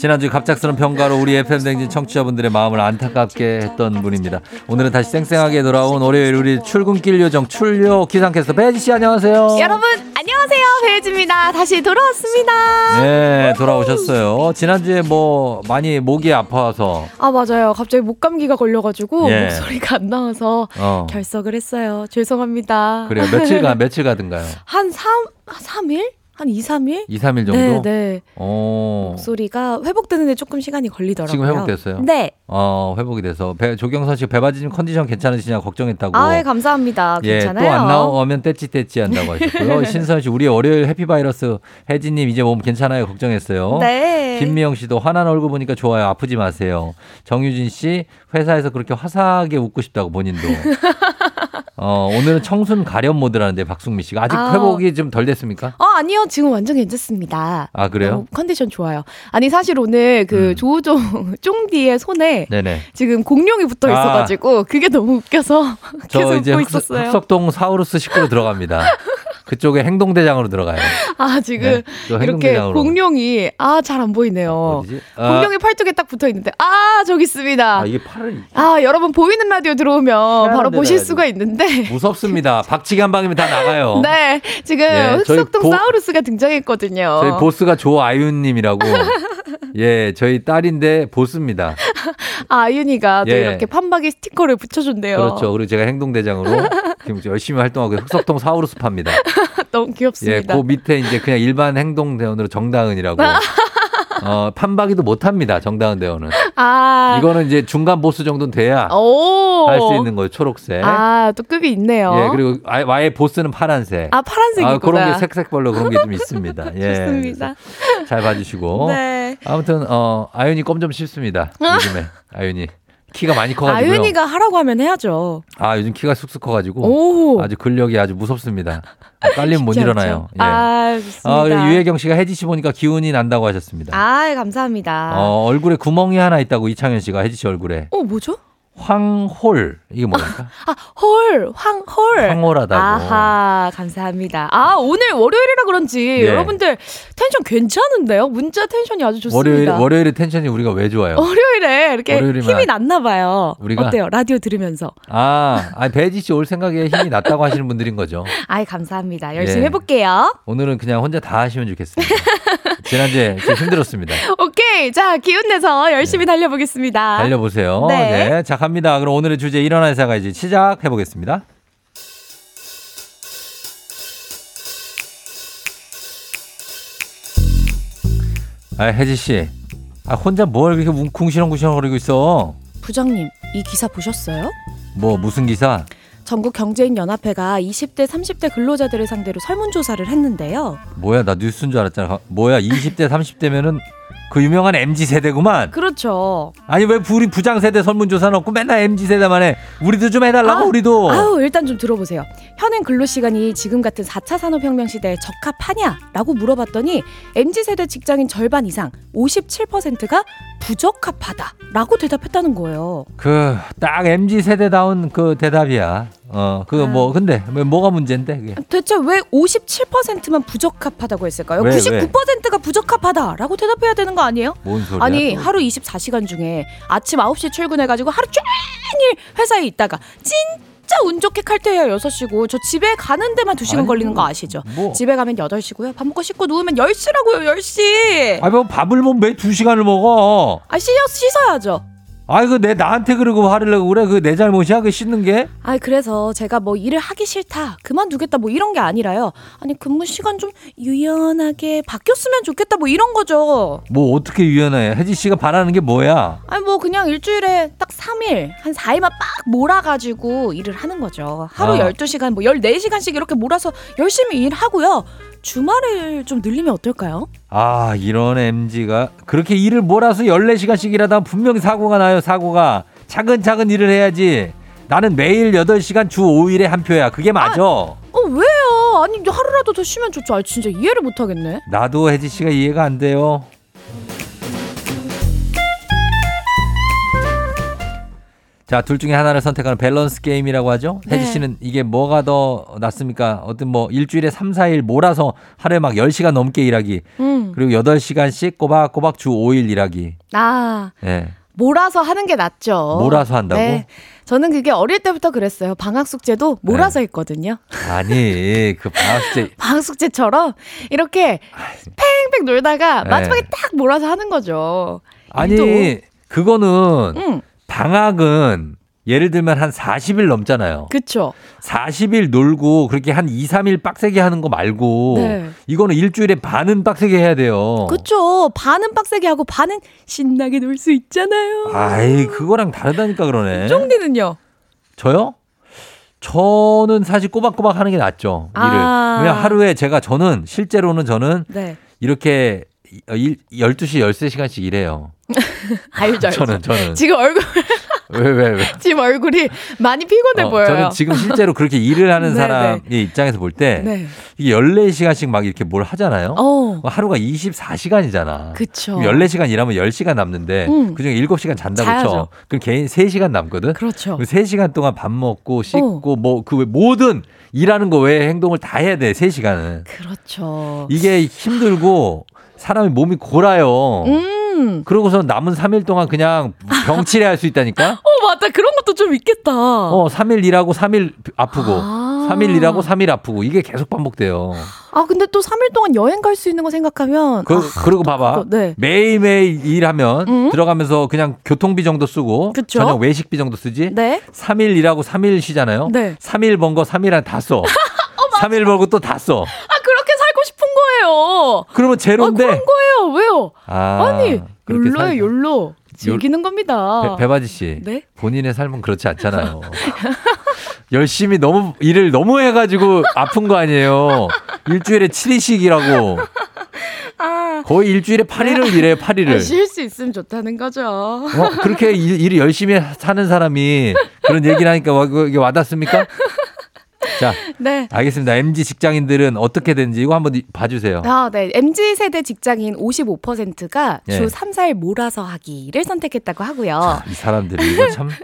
지난주 갑작스런 평가로 우리 FM 댕진 청취자분들의 마음을 안타깝게 했던 분입니다. 오늘은 다시 쌩쌩하게 돌아온 월요일 우리 출근길 요정 출요 기상캐스터 배지 씨 안녕하세요. 여러분 안녕하세요, 배혜지입니다. 다시 돌아왔습니다. 네, 돌아오셨어요. 지난주에 뭐 많이 목이 아파서 아, 맞아요. 갑자기 목 감기가 걸려가지고 예. 목소리가 안 나와서 어. 결석을 했어요. 죄송합니다. 그래요. 며칠간 며칠 가든가요? 한 3, 3일? 한 2, 3일? 2, 3일 정도? 네, 네. 어. 목소리가 회복되는데 조금 시간이 걸리더라고요. 지금 회복됐어요? 네. 어, 회복이 돼서 배, 조경선 씨 배바지님 컨디션 괜찮으시냐 걱정했다고. 아, 예, 감사합니다. 예, 괜찮아요. 또 안 나오면 떼찌떼찌 한다고 하셨고요. 신선 씨, 우리 월요일 해피바이러스 혜진님 이제 몸 괜찮아요? 걱정했어요. 네. 김미영 씨도 화난 얼굴 보니까 좋아요. 아프지 마세요. 정유진 씨, 회사에서 그렇게 화사하게 웃고 싶다고 본인도. 어, 오늘은 청순 가련 모드라는데 박승미 씨가 아직 아. 회복이 좀 덜 됐습니까? 어, 아니요. 지금 완전 괜찮습니다. 아, 그래요? 컨디션 좋아요. 아니, 사실 오늘 그 음. 조우종 쫑디의 손에 네네. 지금 공룡이 붙어 아. 있어 가지고 그게 너무 웃겨서 저 계속 이제 웃고 흑, 있었어요. 흑석동 사우루스 식구로 들어갑니다. 그쪽에 행동대장으로 들어가요. 아 지금 네, 저 이렇게. 공룡이 아 잘 안 보이네요. 어디지? 아, 공룡이 팔뚝에 딱 붙어 있는데 아 저기 있습니다. 아, 이게 팔을 아 여러분 보이는 라디오 들어오면 바로 보실 해야지. 수가 있는데 무섭습니다. 박치기 한 방이면 다 나가요. 네 지금 예, 저희 흑석동 보- 사우루스가 등장했거든요. 저희 보스가 조아윤 님이라고. 예, 저희 딸인데 보스입니다. 아 아윤이가 또 예. 이렇게 판박이 스티커를 붙여준대요. 그렇죠. 그리고 제가 행동대장으로 지금 열심히 활동하고 흑석동 사우루스 팝니다. 너무 예, 귀엽습니다. 그 밑에 이제 그냥 일반 행동대원으로 정다은이라고. 어, 판박이도 못합니다. 정다은 대원은. 아 이거는 이제 중간 보스 정도는 돼야 오. 할수 있는 거예요. 초록색. 아 또 급이 있네요. 예, 그리고 아- 아예 보스는 파란색. 아 파란색이구나. 아, 그런 게 색색별로 그런 게 좀 있습니다. 예. 좋습니다. 잘 봐주시고. 네. 아무튼 어 아윤이 껌 좀 씹습니다. 요즘에 아윤이 키가 많이 커가지고요. 아윤이가 하라고 하면 해야죠. 아 요즘 키가 쑥쑥 커가지고 오. 아주 근력이 아주 무섭습니다. 아, 깔리면 못 일어나요. 않죠. 아, 좋습니다. 아, 유혜경 씨가 혜지 씨 보니까 기운이 난다고 하셨습니다. 아, 감사합니다. 어, 얼굴에 구멍이 하나 있다고 이창현 씨가 혜지 씨 얼굴에 어, 뭐죠? 황홀 이게 뭐랄까? 아, 홀, 황홀. 황홀하다고. 아하, 감사합니다. 아, 오늘 월요일이라 그런지 예. 여러분들 텐션 괜찮은데요? 문자 tension이 아주 좋습니다. 월요일 월요일에 텐션이 우리가 왜 좋아요? 월요일에 이렇게 월요일이면 힘이 났나 봐요. 우리가? 어때요? 라디오 들으면서. 아, 아 배지 씨 올 생각에 힘이 났다고 하시는 분들인 거죠. 아이, 감사합니다. 열심히 예. 해볼게요. 오늘은 그냥 혼자 다 하시면 좋겠습니다. 지난주에 좀 힘들었습니다. 오케이. 자, 기운 내서 열심히 달려보겠습니다. 네. 달려보세요. 네. 네. 자, 갑니다. 그럼 오늘의 주제 일어나 회사 가야지 시작해 보겠습니다. 아, 혜지 씨. 아, 혼자 뭘 그렇게 뭉쿵시렁쿵시렁 거리고 있어? 부장님, 이 기사 보셨어요? 뭐 무슨 기사? 전국 경제인 연합회가 20대, 30대 근로자들을 상대로 설문조사를 했는데요. 뭐야, 나 뉴스인 줄 알았잖아. 뭐야, 20대, 30대면은 그 유명한 MZ 세대구만. 그렇죠. 아니 왜 우리 부장 세대 설문조사 넣고 맨날 MZ 세대만 해? 우리도 좀 해달라고 아, 우리도. 아우 일단 좀 들어보세요. 현행 근로 시간이 지금 같은 4차 산업혁명 시대에 적합하냐라고 물어봤더니 mz 세대 직장인 절반 이상 57%가 부적합하다라고 대답했다는 거예요. 그 딱 MZ 세대다운 그 대답이야. 어, 그뭐 근데 왜 뭐가 문제인데 그게? 대체 왜 57%만 부적합하다고 했을까요? 왜, 99%가 부적합하다라고 대답해야 되는 거 아니에요? 뭔 소리야? 아니 또? 하루 24시간 중에 아침 9시 출근해 가지고 하루 종일 회사에 있다가 진짜 운 좋게 칼퇴해야 6시고 저 집에 가는 데만 2시간 아니, 걸리는 거 아시죠? 뭐. 집에 가면 8시고요 밥 먹고 씻고 누우면 10시라고요 10시 아니 뭐 밥을 뭐매두 시간을 먹어? 아 씻어, 씻어야죠 아이 그내 나한테 그러고 화를 내고 그래 그 내 잘못이야 그 씻는 게? 아 그래서 제가 뭐 일을 하기 싫다 그만두겠다 뭐 이런 게 아니라요 아니 근무 시간 좀 유연하게 바뀌었으면 좋겠다 뭐 이런 거죠 뭐 어떻게 유연해? 혜지 씨가 바라는 게 뭐야? 아니 뭐 그냥 일주일에 딱 3일 한 4일만 빡 몰아가지고 일을 하는 거죠. 하루 아. 12시간 뭐 14시간씩 이렇게 몰아서 열심히 일하고요. 주말을 좀 늘리면 어떨까요? 아 이런 MZ가 그렇게 일을 몰아서 14시간씩 일하다 분명히 사고가 나요 사고가 차근차근 일을 해야지 나는 매일 8시간 주 5일에 한 표야 그게 맞아 어 왜요? 아니 하루라도 더 쉬면 좋죠. 아 진짜 이해를 못 하겠네. 나도 혜지 씨가 이해가 안 돼요 자, 둘 중에 하나를 선택하는 밸런스 게임이라고 하죠. 네. 혜지 씨는 이게 뭐가 더 낫습니까? 어떤 뭐 일주일에 3, 4일 몰아서 하루에 막 10시간 넘게 일하기. 음. 그리고 8시간씩 꼬박꼬박 주 5일 일하기. 아 예. 몰아서 하는 게 낫죠. 몰아서 한다고? 네. 저는 그게 어릴 때부터 그랬어요. 방학 숙제도 몰아서 네. 했거든요. 아니, 그 방학 숙제 방학 숙제처럼 이렇게 팽팽 놀다가 네. 마지막에 딱 몰아서 하는 거죠. 아니, 일도. 그거는 응, 방학은 예를 들면 한 40일 넘잖아요. 그쵸. 40일 놀고 그렇게 한 2, 3일 빡세게 하는 거 말고 네. 이거는 일주일에 반은 빡세게 해야 돼요. 그쵸. 반은 빡세게 하고 반은 신나게 놀 수 있잖아요. 아이, 그거랑 다르다니까 그러네. 쫑디는요? 저요? 저는 사실 꼬박꼬박 하는 게 낫죠. 일을. 아. 왜냐 하루에 제가 저는 실제로는 저는 네. 이렇게 일, 12시, 13시간씩 일해요. 알죠, 알죠. 저는, 저는. 지금 얼굴, 왜, 왜, 왜? 지금 얼굴이 많이 피곤해 어, 보여요. 저는 지금 실제로 그렇게 일을 하는 네, 사람의 입장에서 볼 때 네. 이게 14시간씩 막 이렇게 뭘 하잖아요. 어, 하루가 24시간이잖아. 그쵸. 14시간 일하면 10시간 남는데 음. 그 중에 7시간 잔다고. 쳐. 그럼 개인 3시간 남거든. 그렇죠. 어. 그 3시간 동안 밥 먹고 씻고 뭐그 모든 일하는 거 외에 행동을 다 해야 돼. 3시간은. 그렇죠. 이게 힘들고 사람이 몸이 골아요. 음. 그러고서 남은 3일 동안 그냥 병치레 할 수 있다니까? 어, 맞다. 그런 것도 좀 있겠다. 어, 3일 일하고 3일 아프고, 아. 3일 일하고 3일 아프고, 이게 계속 반복돼요. 아, 근데 또 3일 동안 여행 갈 수 있는 거 생각하면. 그, 아, 그리고 봐봐. 네. 매일매일 일하면 음? 들어가면서 그냥 교통비 정도 쓰고, 그쵸? 저녁 외식비 정도 쓰지? 네. 3일 일하고 3일 쉬잖아요? 네. 3일 번 거 3일 안 다 써. 3일 벌고 또 다 써. 아, 거예요. 그러면 아, 제로인데. 그런 거예요. 왜요? 아, 그렇게 욜로예요. 욜로. 즐기는 겁니다. 배, 배바지 씨. 네? 본인의 삶은 그렇지 않잖아요. 열심히 너무 일을 너무 해가지고 아픈 거 아니에요. 일주일에 7일씩이라고. 아, 거의 일주일에 8일을 일해요, 8일을. 쉴수 있으면 좋다는 거죠. 어, 그렇게 일, 일을 열심히 사는 사람이 그런 얘기를 하니까 와, 이게 와닿습니까? 자, 네. 알겠습니다. MG 직장인들은 어떻게 되는지 이거 한번 이- 봐주세요. 아, 네. MZ 세대 직장인 55%가 예. 주 3, 4일 몰아서 하기를 선택했다고 하고요. 이 사람들이 이거 참.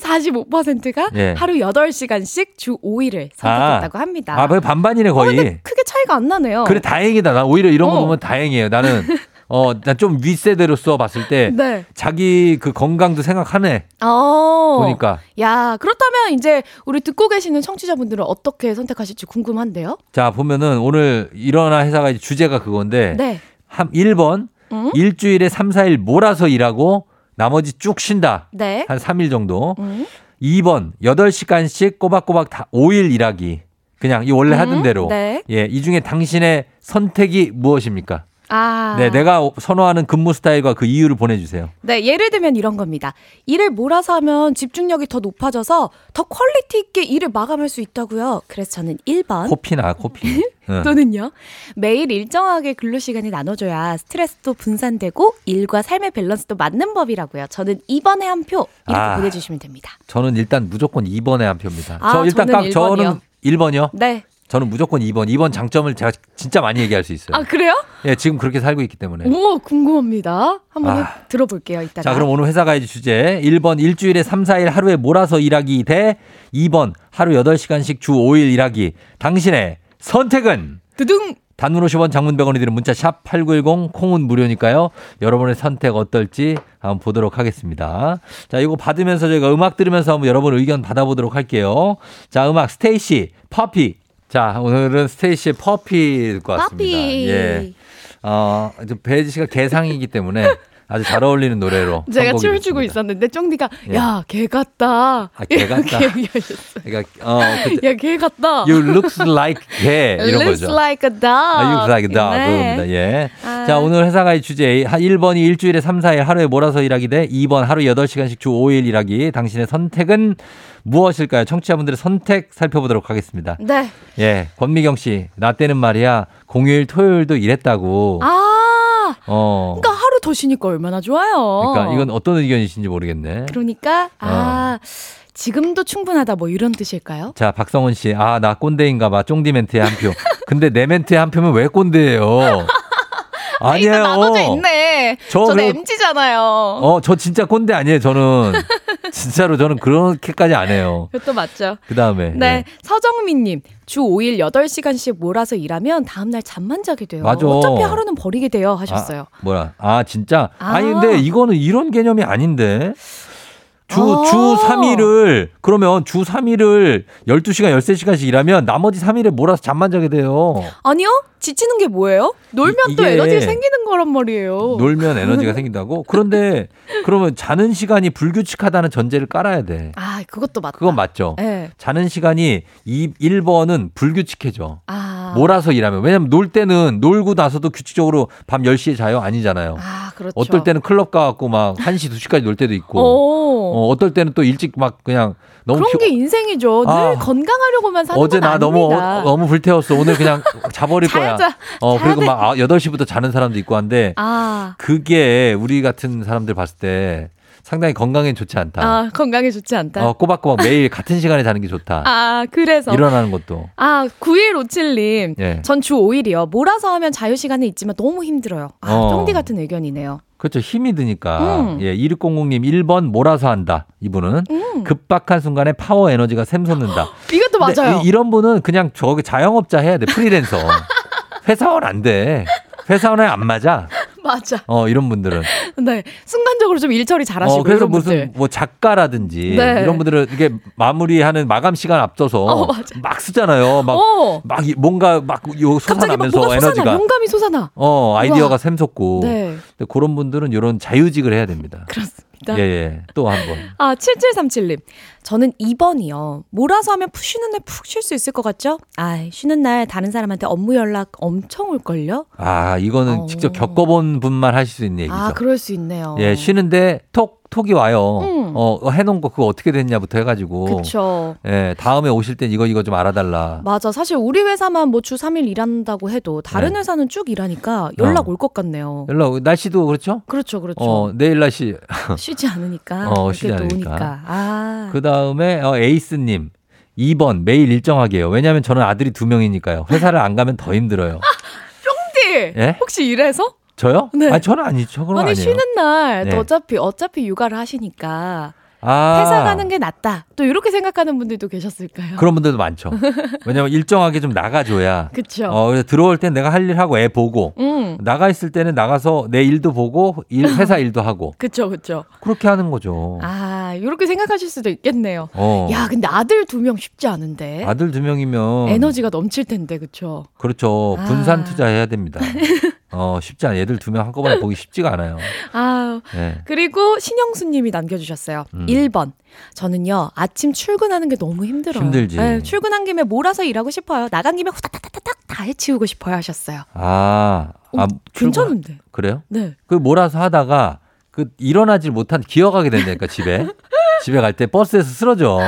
45%가 예. 하루 8시간씩 주 5일을 선택했다고 합니다. 아, 거의 반반이네, 어, 거의. 근데 크게 차이가 안 나네요. 그래, 다행이다. 나 오히려 이런 거 어. 보면 다행이에요. 나는, 어, 난좀 윗세대로서 봤을 때. 네. 자기 그 건강도 생각하네. 어. 보니까. 야, 그렇다면 이제 우리 듣고 계시는 청취자분들은 어떻게 선택하실지 궁금한데요? 자, 보면은 오늘 일어나 회사가 이제 주제가 그건데. 네. 한 1번. 음? 일주일에 3, 4일 몰아서 일하고 나머지 쭉 쉰다. 네. 한 3일 정도. 음. 2번 8시간씩 꼬박꼬박 다 5일 일하기. 그냥 이 원래 하던 음, 대로. 네. 예, 이 중에 당신의 선택이 무엇입니까? 아. 네, 내가 선호하는 근무 스타일과 그 이유를 보내주세요. 네, 예를 들면 이런 겁니다. 일을 몰아서 하면 집중력이 더 높아져서 더 quality 있게 일을 마감할 수 있다고요. 그래서 저는 1번 코피나 코피. 응. 또는요. 매일 일정하게 근로 시간이 나눠져야 스트레스도 분산되고 일과 삶의 밸런스도 맞는 법이라고요. 저는 2번에 한 표 이렇게 아. 보내주시면 됩니다. 저는 일단 무조건 2번에 한 표입니다. 아, 저 일단 저는 딱 저는 1번이요. 1번이요. 네. 저는 무조건 2번. 2번 장점을 제가 진짜 많이 얘기할 수 있어요. 아 그래요? 예, 지금 그렇게 살고 있기 때문에. 오 궁금합니다. 한번 아. 해- 들어볼게요. 이따가. 자, 그럼 오늘 회사 가이드 주제 1번 일주일에 3, 4일 하루에 몰아서 일하기 대 2번 하루 8시간씩 주 5일 일하기. 당신의 선택은 두둥. 단문 50원 장문 100원이 드는 문자 샵 8910 콩은 무료니까요. 여러분의 선택 어떨지 한번 보도록 하겠습니다. 자, 이거 받으면서 저희가 음악 들으면서 한번 여러분 의견 받아보도록 할게요. 자, 음악 스테이시 Poppy. 자, 오늘은 스테이시의 Poppy 듣고 왔습니다. Poppy. 예. 어, 배혜지 씨가 개상이기 때문에 아주 잘 어울리는 노래로 제가 춤을 추고. 있었는데 쫑디가 예. 야개 같다. 아, 개 같다. 그러니까 어, 그, 야개 같다. you looks like 개 이런 Looks 거죠. like a dog. 아, you look like a dog. 네. 그겁니다. 예. 아. 자, 오늘 회사가의 주제 1번이 일주일에 3, 4일 하루에 몰아서 일하기 대 2번 하루 8시간씩 주 5일 일하기. 당신의 선택은 무엇일까요? 청취자분들의 선택 살펴보도록 하겠습니다. 네. 예. 권미경 씨, 나 때는 말이야. 공휴일 토요일도 일했다고. 아, 어. 그러니까 하루 더 쉬니까 얼마나 좋아요. 그러니까 이건 어떤 의견이신지 모르겠네. 그러니까 아 지금도 충분하다 뭐 이런 뜻일까요? 자, 박성훈 씨. 아, 나 꼰대인가 봐. 쫑디 멘트에 한 표. 근데 내 멘트에 한 표면 왜 꼰대예요? 아니에요. 저 저는 그럼- MG잖아요. 어, 저 진짜 꼰대 아니에요, 저는. 진짜로 저는 그렇게까지 안 해요. 그것도 맞죠. 그 다음에. 네, 서정민 님. 주 5일 8시간씩 몰아서 일하면 다음날 잠만 자게 돼요. 맞아. 어차피 하루는 버리게 돼요. 하셨어요. 아, 뭐야? 아, 진짜? 아. 아. 니 근데 이거는 이런 개념이 아닌데. 주, 아. 주 3일을, 그러면 주 3일을 12시간, 13시간씩 일하면 나머지 3일에 몰아서 잠만 자게 돼요. 아니요? 지치는 게 뭐예요? 놀면 이- 또 에너지 생기는 거란 말이에요. 놀면 에너지가 생긴다고? 그런데 그러면 자는 시간이 불규칙하다는 전제를 깔아야 돼. 아, 그것도 맞다. 그건 맞죠. 네. 자는 시간이 이 1번은 불규칙해져. 아. 몰아서 일하면. 왜냐면 놀 때는 놀고 나서도 규칙적으로 밤 10시에 자요? 아니잖아요. 아, 그렇죠. 어떨 때는 클럽 가 갖고 막 1시, 2시까지 놀 때도 있고. 오. 어, 어떨 때는 또 일찍 막 그냥 너무 그런 피- 게 인생이죠. 늘 아. 건강하려고만 사는 어제 건나 너무 아닙니다. 어, 너무 불태웠어. 오늘 그냥 자버릴 거야. 자야죠. 어, 그리고 돼. 막 아, 8시부터 자는 사람도 있고 한데 아. 그게 우리 같은 사람들 봤을 때 상당히 건강에 좋지 않다. 아, 건강에 좋지 않다. 어, 꼬박꼬박 매일 같은 시간에 자는 게 좋다. 아, 그래서. 일어나는 것도. 아, 9157님. 예. 전주 5일이요. 몰아서 하면 자유시간은 있지만 너무 힘들어요. 아, 어. 쫑디 같은 의견이네요. 그렇죠. 힘이 드니까. 음. 예, 2600님 1번 몰아서 한다. 이분은 음. 급박한 순간에 파워 에너지가 샘솟는다. 이것도 맞아요. 이- 이런 분은 그냥 저기 자영업자 해야 돼. 프리랜서. 회사원 안 돼. 회사원에 안 맞아. 맞아. 어, 이런 분들은. 네. 순간적으로 좀 일처리 잘하시고 어, 그래서 무슨 분들. 뭐 작가라든지 네. 이런 분들은 이게 마무리하는 마감 시간 앞서서 어, 맞아. 막 쓰잖아요. 막, 어. 막 이- 뭔가 막요 갑자기 막 솟아나면서 뭐가 솟아나. 에너지가 영감이 솟아나. 어, 아이디어가 우와. 샘솟고. 네. 근데 그런 분들은 이런 자유직을 해야 됩니다. 그렇습니다. 예, 예. 또 한 번. 아, 7737님. 저는 2번이요. 몰아서 하면 푹 쉬는 날 푹 쉴 수 있을 것 같죠? 아, 쉬는 날 다른 사람한테 업무 연락 엄청 올걸요? 아, 이거는 어. 직접 겪어본 분만 하실 수 있는 얘기죠. 아, 그럴 수 있네요. 예, 쉬는데 톡, 톡이 와요. 음. 어, 해놓은 거 그거 어떻게 됐냐부터 해가지고. 그쵸. 예, 다음에 오실 땐 이거, 이거 좀 알아달라. 맞아. 사실 우리 회사만 뭐 주 3일 일한다고 해도 다른 네. 회사는 쭉 일하니까 연락 어. 올것 같네요. 연락, 날씨도 그렇죠? 그렇죠, 그렇죠. 어, 내일 날씨. 쉬지 않으니까. 어, 쉬지 또 않으니까. 오니까. 아. 그다 음에, 어, 에이스님. 2번, 매일 일정하게요. 왜냐면 저는 아들이 두 명이니까요. 회사를 안 가면 더 힘들어요. 쫑디! 예? 혹시 이래서? 저요? 네. 아니, 저는 아니죠. 그건 아니, 아니에요. 쉬는 날 네. 어차피, 어차피 육아를 하시니까 아. 회사 가는 게 낫다. 또 이렇게 생각하는 분들도 계셨을까요? 그런 분들도 많죠. 왜냐면 일정하게 좀 나가줘야. 그쵸. 어, 그래서 들어올 땐 내가 할 일 하고 애 보고. 음. 나가 있을 때는 나가서 내 일도 보고 일, 회사 일도 하고. 그쵸, 그쵸. 그렇게 하는 거죠. 아, 이렇게 생각하실 수도 있겠네요. 어. 야, 근데 아들 두 명 쉽지 않은데. 아들 두 명이면 에너지가 넘칠 텐데? 그렇죠. 아. 분산 투자해야 됩니다. 어, 쉽지 않아. 얘들 두 명 한꺼번에 보기 쉽지가 않아요. 아, 예. 그리고 신영수 님이 남겨주셨어요. 음. 1번. 저는요, 아침 출근하는 게 너무 힘들어요. 힘들지. 네, 출근한 김에 몰아서 일하고 싶어요. 나간 김에 후다다다닥 다 해치우고 싶어요 하셨어요. 아, 아, 어, 출근- 괜찮은데. 그래요? 네. 그 몰아서 하다가 그 일어나질 못한 기어가게 된다니까 집에. 집에 갈 때 버스에서 쓰러져.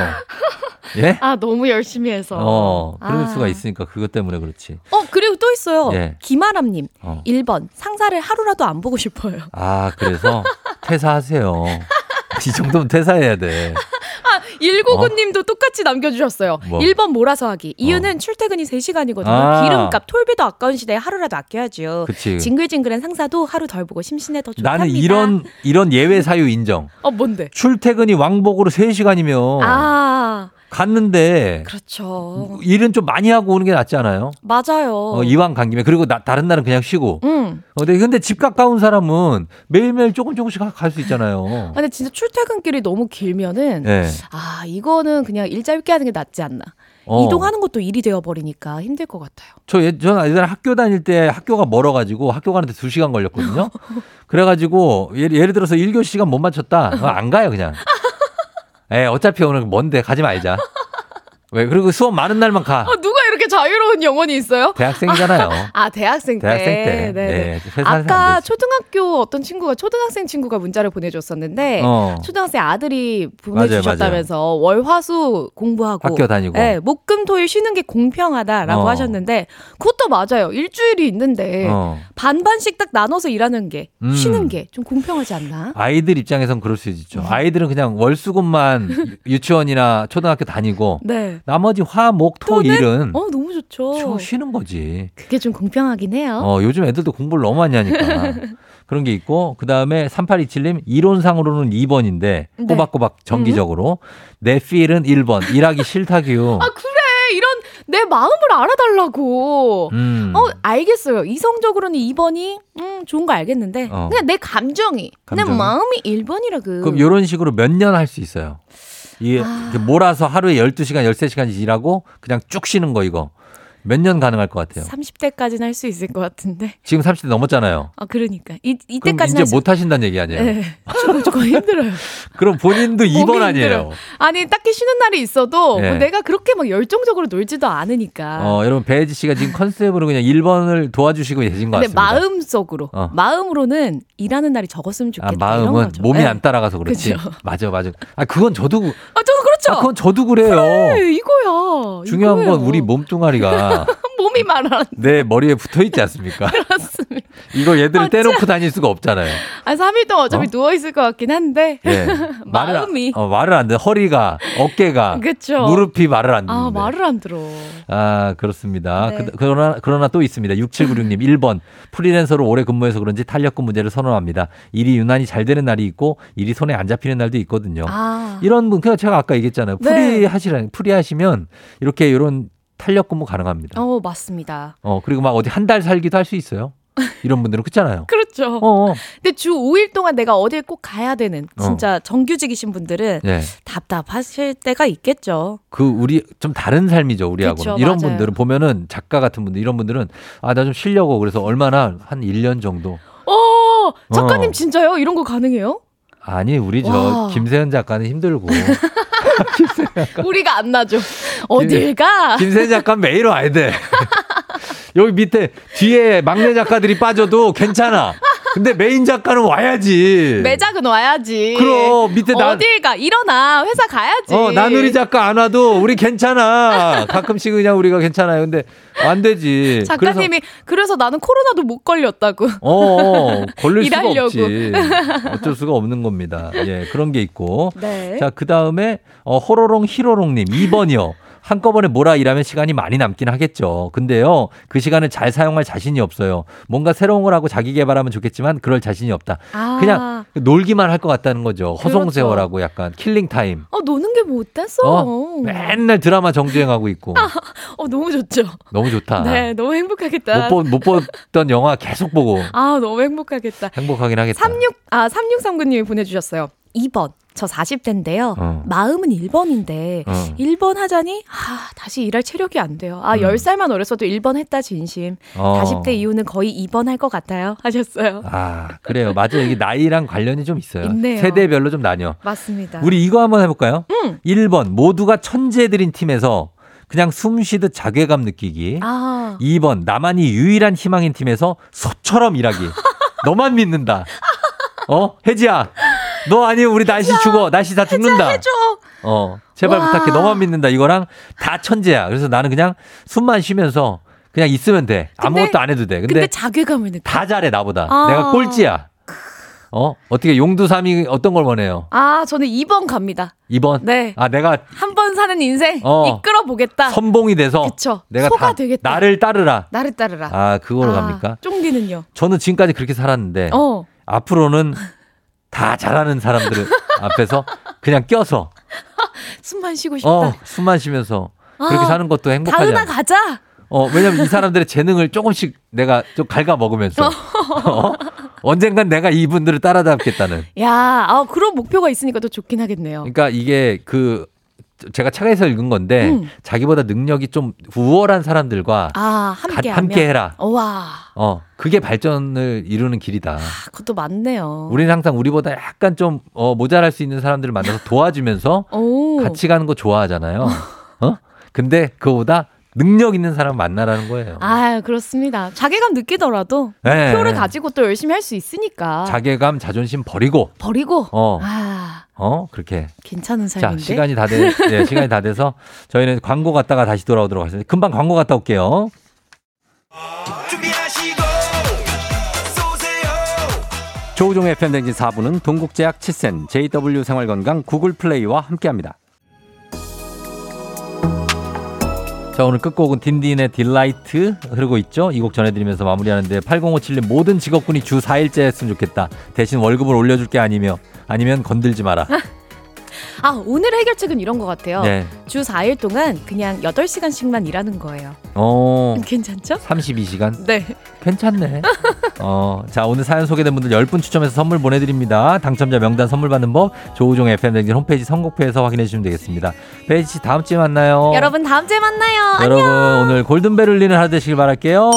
예? 아, 너무 열심히 해서. 어, 그럴 아. 수가 있으니까 그것 때문에 그렇지. 어, 그리고 또 있어요. 예. 김아람님. 어. 1번. 상사를 하루라도 안 보고 싶어요. 아, 그래서 퇴사하세요. 이 정도면 퇴사해야 돼. 아, 199님도 똑같이 남겨주셨어요. 뭐? 1번 몰아서 하기. 이유는 출퇴근이 3시간이거든요. 아. 기름값, 톨비도 아까운 시대에 하루라도 아껴야죠. 그치. 징글징글한 상사도 하루 덜 보고 심신에 더 좋답니다. 나는 이런 이런 예외 사유 인정. 어, 뭔데? 출퇴근이 왕복으로 3시간이면 아, 갔는데 그렇죠. 일은 좀 많이 하고 오는 게 낫지 않아요? 맞아요. 어, 이왕 간 김에 그리고 나, 다른 날은 그냥 쉬고. 음. 어, 근데, 근데 집 가까운 사람은 매일매일 조금 조금씩 갈 수 있잖아요. 아, 근데 진짜 출퇴근길이 너무 길면은 네. 아 이거는 그냥 일 짧게 하는 게 낫지 않나. 어. 이동하는 것도 일이 되어 버리니까 힘들 것 같아요. 저 예, 저는 예전에 학교 다닐 때 학교가 멀어가지고 학교 가는데 2시간 걸렸거든요. 그래가지고 예를, 예를 들어서 1교시 시간 못 맞췄다. 안 가요, 그냥. 에 어차피 오늘 먼데 가지 말자. 왜? 그리고 수업 많은 날만 가. 아, 누가 이렇게 자유로운 영혼이 있어요? 대학생이잖아요. 아 대학생 때. 대학생 때. 네네. 네, 회사에서 안 아까. 초등학교 어떤 친구가 초등학생 친구가 문자를 보내줬었는데 어. 초등학생 아들이 보내주셨다면서 월화수 공부하고 학교 다니고. 네, 목금토일 쉬는 게 공평하다라고 어. 하셨는데 그것도 맞아요. 일주일이 있는데 어. 반반씩 딱 나눠서 일하는 게 음. 쉬는 게 좀 공평하지 않나? 아이들 입장에선 그럴 수 음. 있죠. 아이들은 그냥 월수금만 유치원이나 초등학교 다니고 네. 나머지 화, 목, 토, 일은 어 너무 좋죠. 쉬- 쉬는 거지. 그게 좀 공평하긴 해요. 어, 요즘 애들도 공부를 너무 많이 하니까. 그런 게 있고, 그 다음에 3827님, 이론상으로는 2번인데, 네. 꼬박꼬박 정기적으로. 내 필은 1번, 일하기 싫다기요. 아 그래 이런 내 마음을 알아달라고. 음. 어 알겠어요. 이성적으로는 2번이 음 좋은 거 알겠는데 어. 그냥 내 감정이, 감정이? 내 마음이 1번이라고. 그럼 이런 식으로 몇 년 할 수 있어요. 이 아. 몰아서 하루에 12시간, 13시간 일하고, 그냥 쭉 쉬는 거, 이거. 몇 년 가능할 것 같아요. 30대까지는 할 수 있을 것 같은데. 지금 30대 넘었잖아요. 아 그러니까 이 그럼 이때까지는 이제 못 하신다는 얘기 아니에요? 네, 조금 조금 힘들어요. 그럼 본인도 2번 몸이 아니에요? 아니 딱히 쉬는 날이 있어도 네. 뭐 내가 그렇게 막 열정적으로 놀지도 않으니까. 어, 여러분, 배혜지 씨가 지금 컨셉으로 그냥 1번을 도와주시고 계신 것 같습니다. 마음속으로 어. 마음으로는 일하는 날이 적었으면 좋겠다. 아, 마음은 거죠. 몸이 네. 안 따라가서 그렇지. 맞아, 맞아. 아, 그건 저도, 아 저도 그렇죠. 아, 그건 저도 그래요. 네, 이거야. 중요한 이거예요. 건 우리 몸뚱아리가 몸이 말하는. 내 머리에 붙어 있지 않습니까? 그렇습니다. 이거 얘들을 떼놓고 다닐 수가 없잖아요. 아 3일 동안 어차피 어? 누워 있을 것 같긴 한데. 예. 말을, 안- 마음이. 어, 말을 안 돼. 허리가, 어깨가, 그쵸. 무릎이 말을 안 듣는데. 아 말을 안 들어. 아, 그렇습니다. 네. 그, 그러나, 그러나 또 있습니다. 6796님, 1번. 프리랜서로 오래 근무해서 그런지 탄력 근무제를 선호합니다. 일이 유난히 잘 되는 날이 있고, 일이 손에 안 잡히는 날도 있거든요. 아. 이런 분, 그냥 제가 아까 얘기했잖아요. 네. 프리 하시라, 프리 하시면, 이렇게 이런 탄력 근무 가능합니다. 어 맞습니다. 어, 그리고 막 어디 한 달 살기도 할 수 있어요. 이런 분들은 그렇잖아요. 그렇죠. 어, 어. 근데 주 5일 동안 내가 어딜 꼭 가야 되는 진짜 정규직이신 분들은 예. 답답하실 때가 있겠죠. 그 우리 좀 다른 삶이죠 우리하고는 그쵸, 이런 맞아요. 분들은 보면은 작가 같은 분들 이런 분들은 아 나 좀 쉬려고 그래서 얼마나 한 1년 정도 어 작가님 어. 진짜요? 이런 거 가능해요? 아니 우리 저 와. 김세현 작가는 힘들고 우리가 안 나죠. 어딜 가? 김세현 작가 는 매일 와야 돼 여기 밑에 뒤에 막내 작가들이 빠져도 괜찮아 근데 메인 작가는 와야지 매작은 와야지. 그럼 밑에 나 어딜 가? 일어나. 회사 가야지. 어, 나누리 작가 안 와도 우리 괜찮아. 가끔씩 그냥 우리가 괜찮아요. 근데 안 되지. 작가님이 그래서, 나는 코로나도 못 걸렸다고. 그래서, 어, 걸릴 수가 일하려고. 없지. 어쩔 수가 없는 겁니다. 예, 그런 게 있고. 네. 자, 그 다음에, 어, 호로롱 히로롱님, 2번이요. 한꺼번에 몰아 일하면 시간이 많이 남긴 하겠죠. 근데요, 그 시간을 잘 사용할 자신이 없어요. 뭔가 새로운 걸 하고 자기 개발하면 좋겠지만 그럴 자신이 없다. 아. 그냥 놀기만 할 것 같다는 거죠. 그렇죠. 허송세월하고 약간 killing time. 어, 노는 게뭐 어땠어? 어, 맨날 드라마 정주행하고 있고. 어, 너무 좋죠. 너무 좋다. 네, 너무 행복하겠다. 못, 보, 못 봤던 영화 계속 보고 아, 너무 행복하겠다. 행복하긴 하겠다. 36, 아, 3639님이 보내주셨어요. 2번. 저 40대인데요. 어. 마음은 1번인데, 어. 1번 하자니, 아, 다시 일할 체력이 안 돼요. 아, 음. 10살만 어렸어도 1번 했다, 진심. 어. 40대 이후는 거의 2번 할 것 같아요. 하셨어요. 아, 그래요. 맞아요. 이게 나이랑 관련이 좀 있어요. 있네요. 세대별로 좀 나뉘어. 맞습니다. 우리 이거 한번 해볼까요? 음. 1번, 모두가 천재들인 팀에서 그냥 숨 쉬듯 자괴감 느끼기. 아, 2번, 나만이 유일한 희망인 팀에서 소처럼 일하기. 너만 믿는다. 어? 혜지야. 너 아니면 우리 날씨 죽어. 날씨 다 죽는다. 해줘. 어, 제발 와. 부탁해. 너만 믿는다. 이거랑 다 천재야. 그래서 나는 그냥 숨만 쉬면서 그냥 있으면 돼. 근데- 아무것도 안 해도 돼. 근데, 근데, 자괴감을 느껴. 다 잘해, 나보다. 아. 내가 꼴찌야. 어? 어떻게 용두삼이 어떤 걸 원해요? 아, 저는 2번 갑니다. 2번? 네. 아, 내가 한 번 사는 인생 어. 이끌어 보겠다. 선봉이 돼서 그쵸. 내가 소가 다 되겠다. 나를 따르라. 나를 따르라. 아, 그거로 아, 갑니까? 쫑디는요? 저는 지금까지 그렇게 살았는데 어. 앞으로는 다 잘하는 사람들 앞에서 그냥 껴서 숨만 쉬고 싶다. 어, 숨만 쉬면서 그렇게 아, 사는 것도 행복하지 다은아 않아. 가자. 어, 왜냐면 이 사람들의 재능을 조금씩 내가 좀 갉아 먹으면서 어? 언젠간 내가 이분들을 따라잡겠다는. 야, 아, 그런 목표가 있으니까 더 좋긴 하겠네요. 그러니까 이게 그 제가 책에서 읽은 건데 음. 자기보다 능력이 좀 우월한 사람들과 아, 함께 가-. 함께 해라. 와, 어, 그게 발전을 이루는 길이다. 아, 그것도 맞네요. 우리는 항상 우리보다 약간 좀 어, 모자랄 수 있는 사람들을 만나서 도와주면서 오. 같이 가는 거 좋아하잖아요. 어? 근데 그거보다 능력 있는 사람 만나라는 거예요. 아, 그렇습니다. 자괴감 느끼더라도 네. 목표를 가지고 또 열심히 할 수 있으니까. 자괴감, 자존심 버리고 버리고. 어, 아, 어, 그렇게. 괜찮은 자, 삶인데. 시간이 다 돼, 네, 시간이 다 돼서 저희는 광고 갔다가 다시 돌아오도록 하겠습니다. 금방 광고 갔다 올게요. 조우종의 팬댕진 4부는 동국제약 치센, JW 생활건강, 구글 플레이와 함께합니다. 자 오늘 끝곡은 딘딘의 딜라이트 흐르고 있죠. 이 곡 전해드리면서 마무리하는데 8057님 모든 직업군이 주 4일째 했으면 좋겠다. 대신 월급을 올려줄 게 아니며 아니면 건들지 마라. 아, 오늘 해결책은 이런 것 같아요. 네. 주 4일 동안 그냥 8시간씩만 일하는 거예요. 어 괜찮죠? 32시간 네. 괜찮네. 어, 자, 오늘 사연 소개된 분들 10분 추첨해서 선물 보내드립니다. 당첨자 명단 선물 받는 법, 조우종 FM댕진 홈페이지 선곡표에서 확인해 주시면 되겠습니다. 베이지 씨, 다음 주에 만나요. 여러분 다음 주에 만나요. 여러분, 오늘 골든벨 울리는 하루 되시길 바랄게요.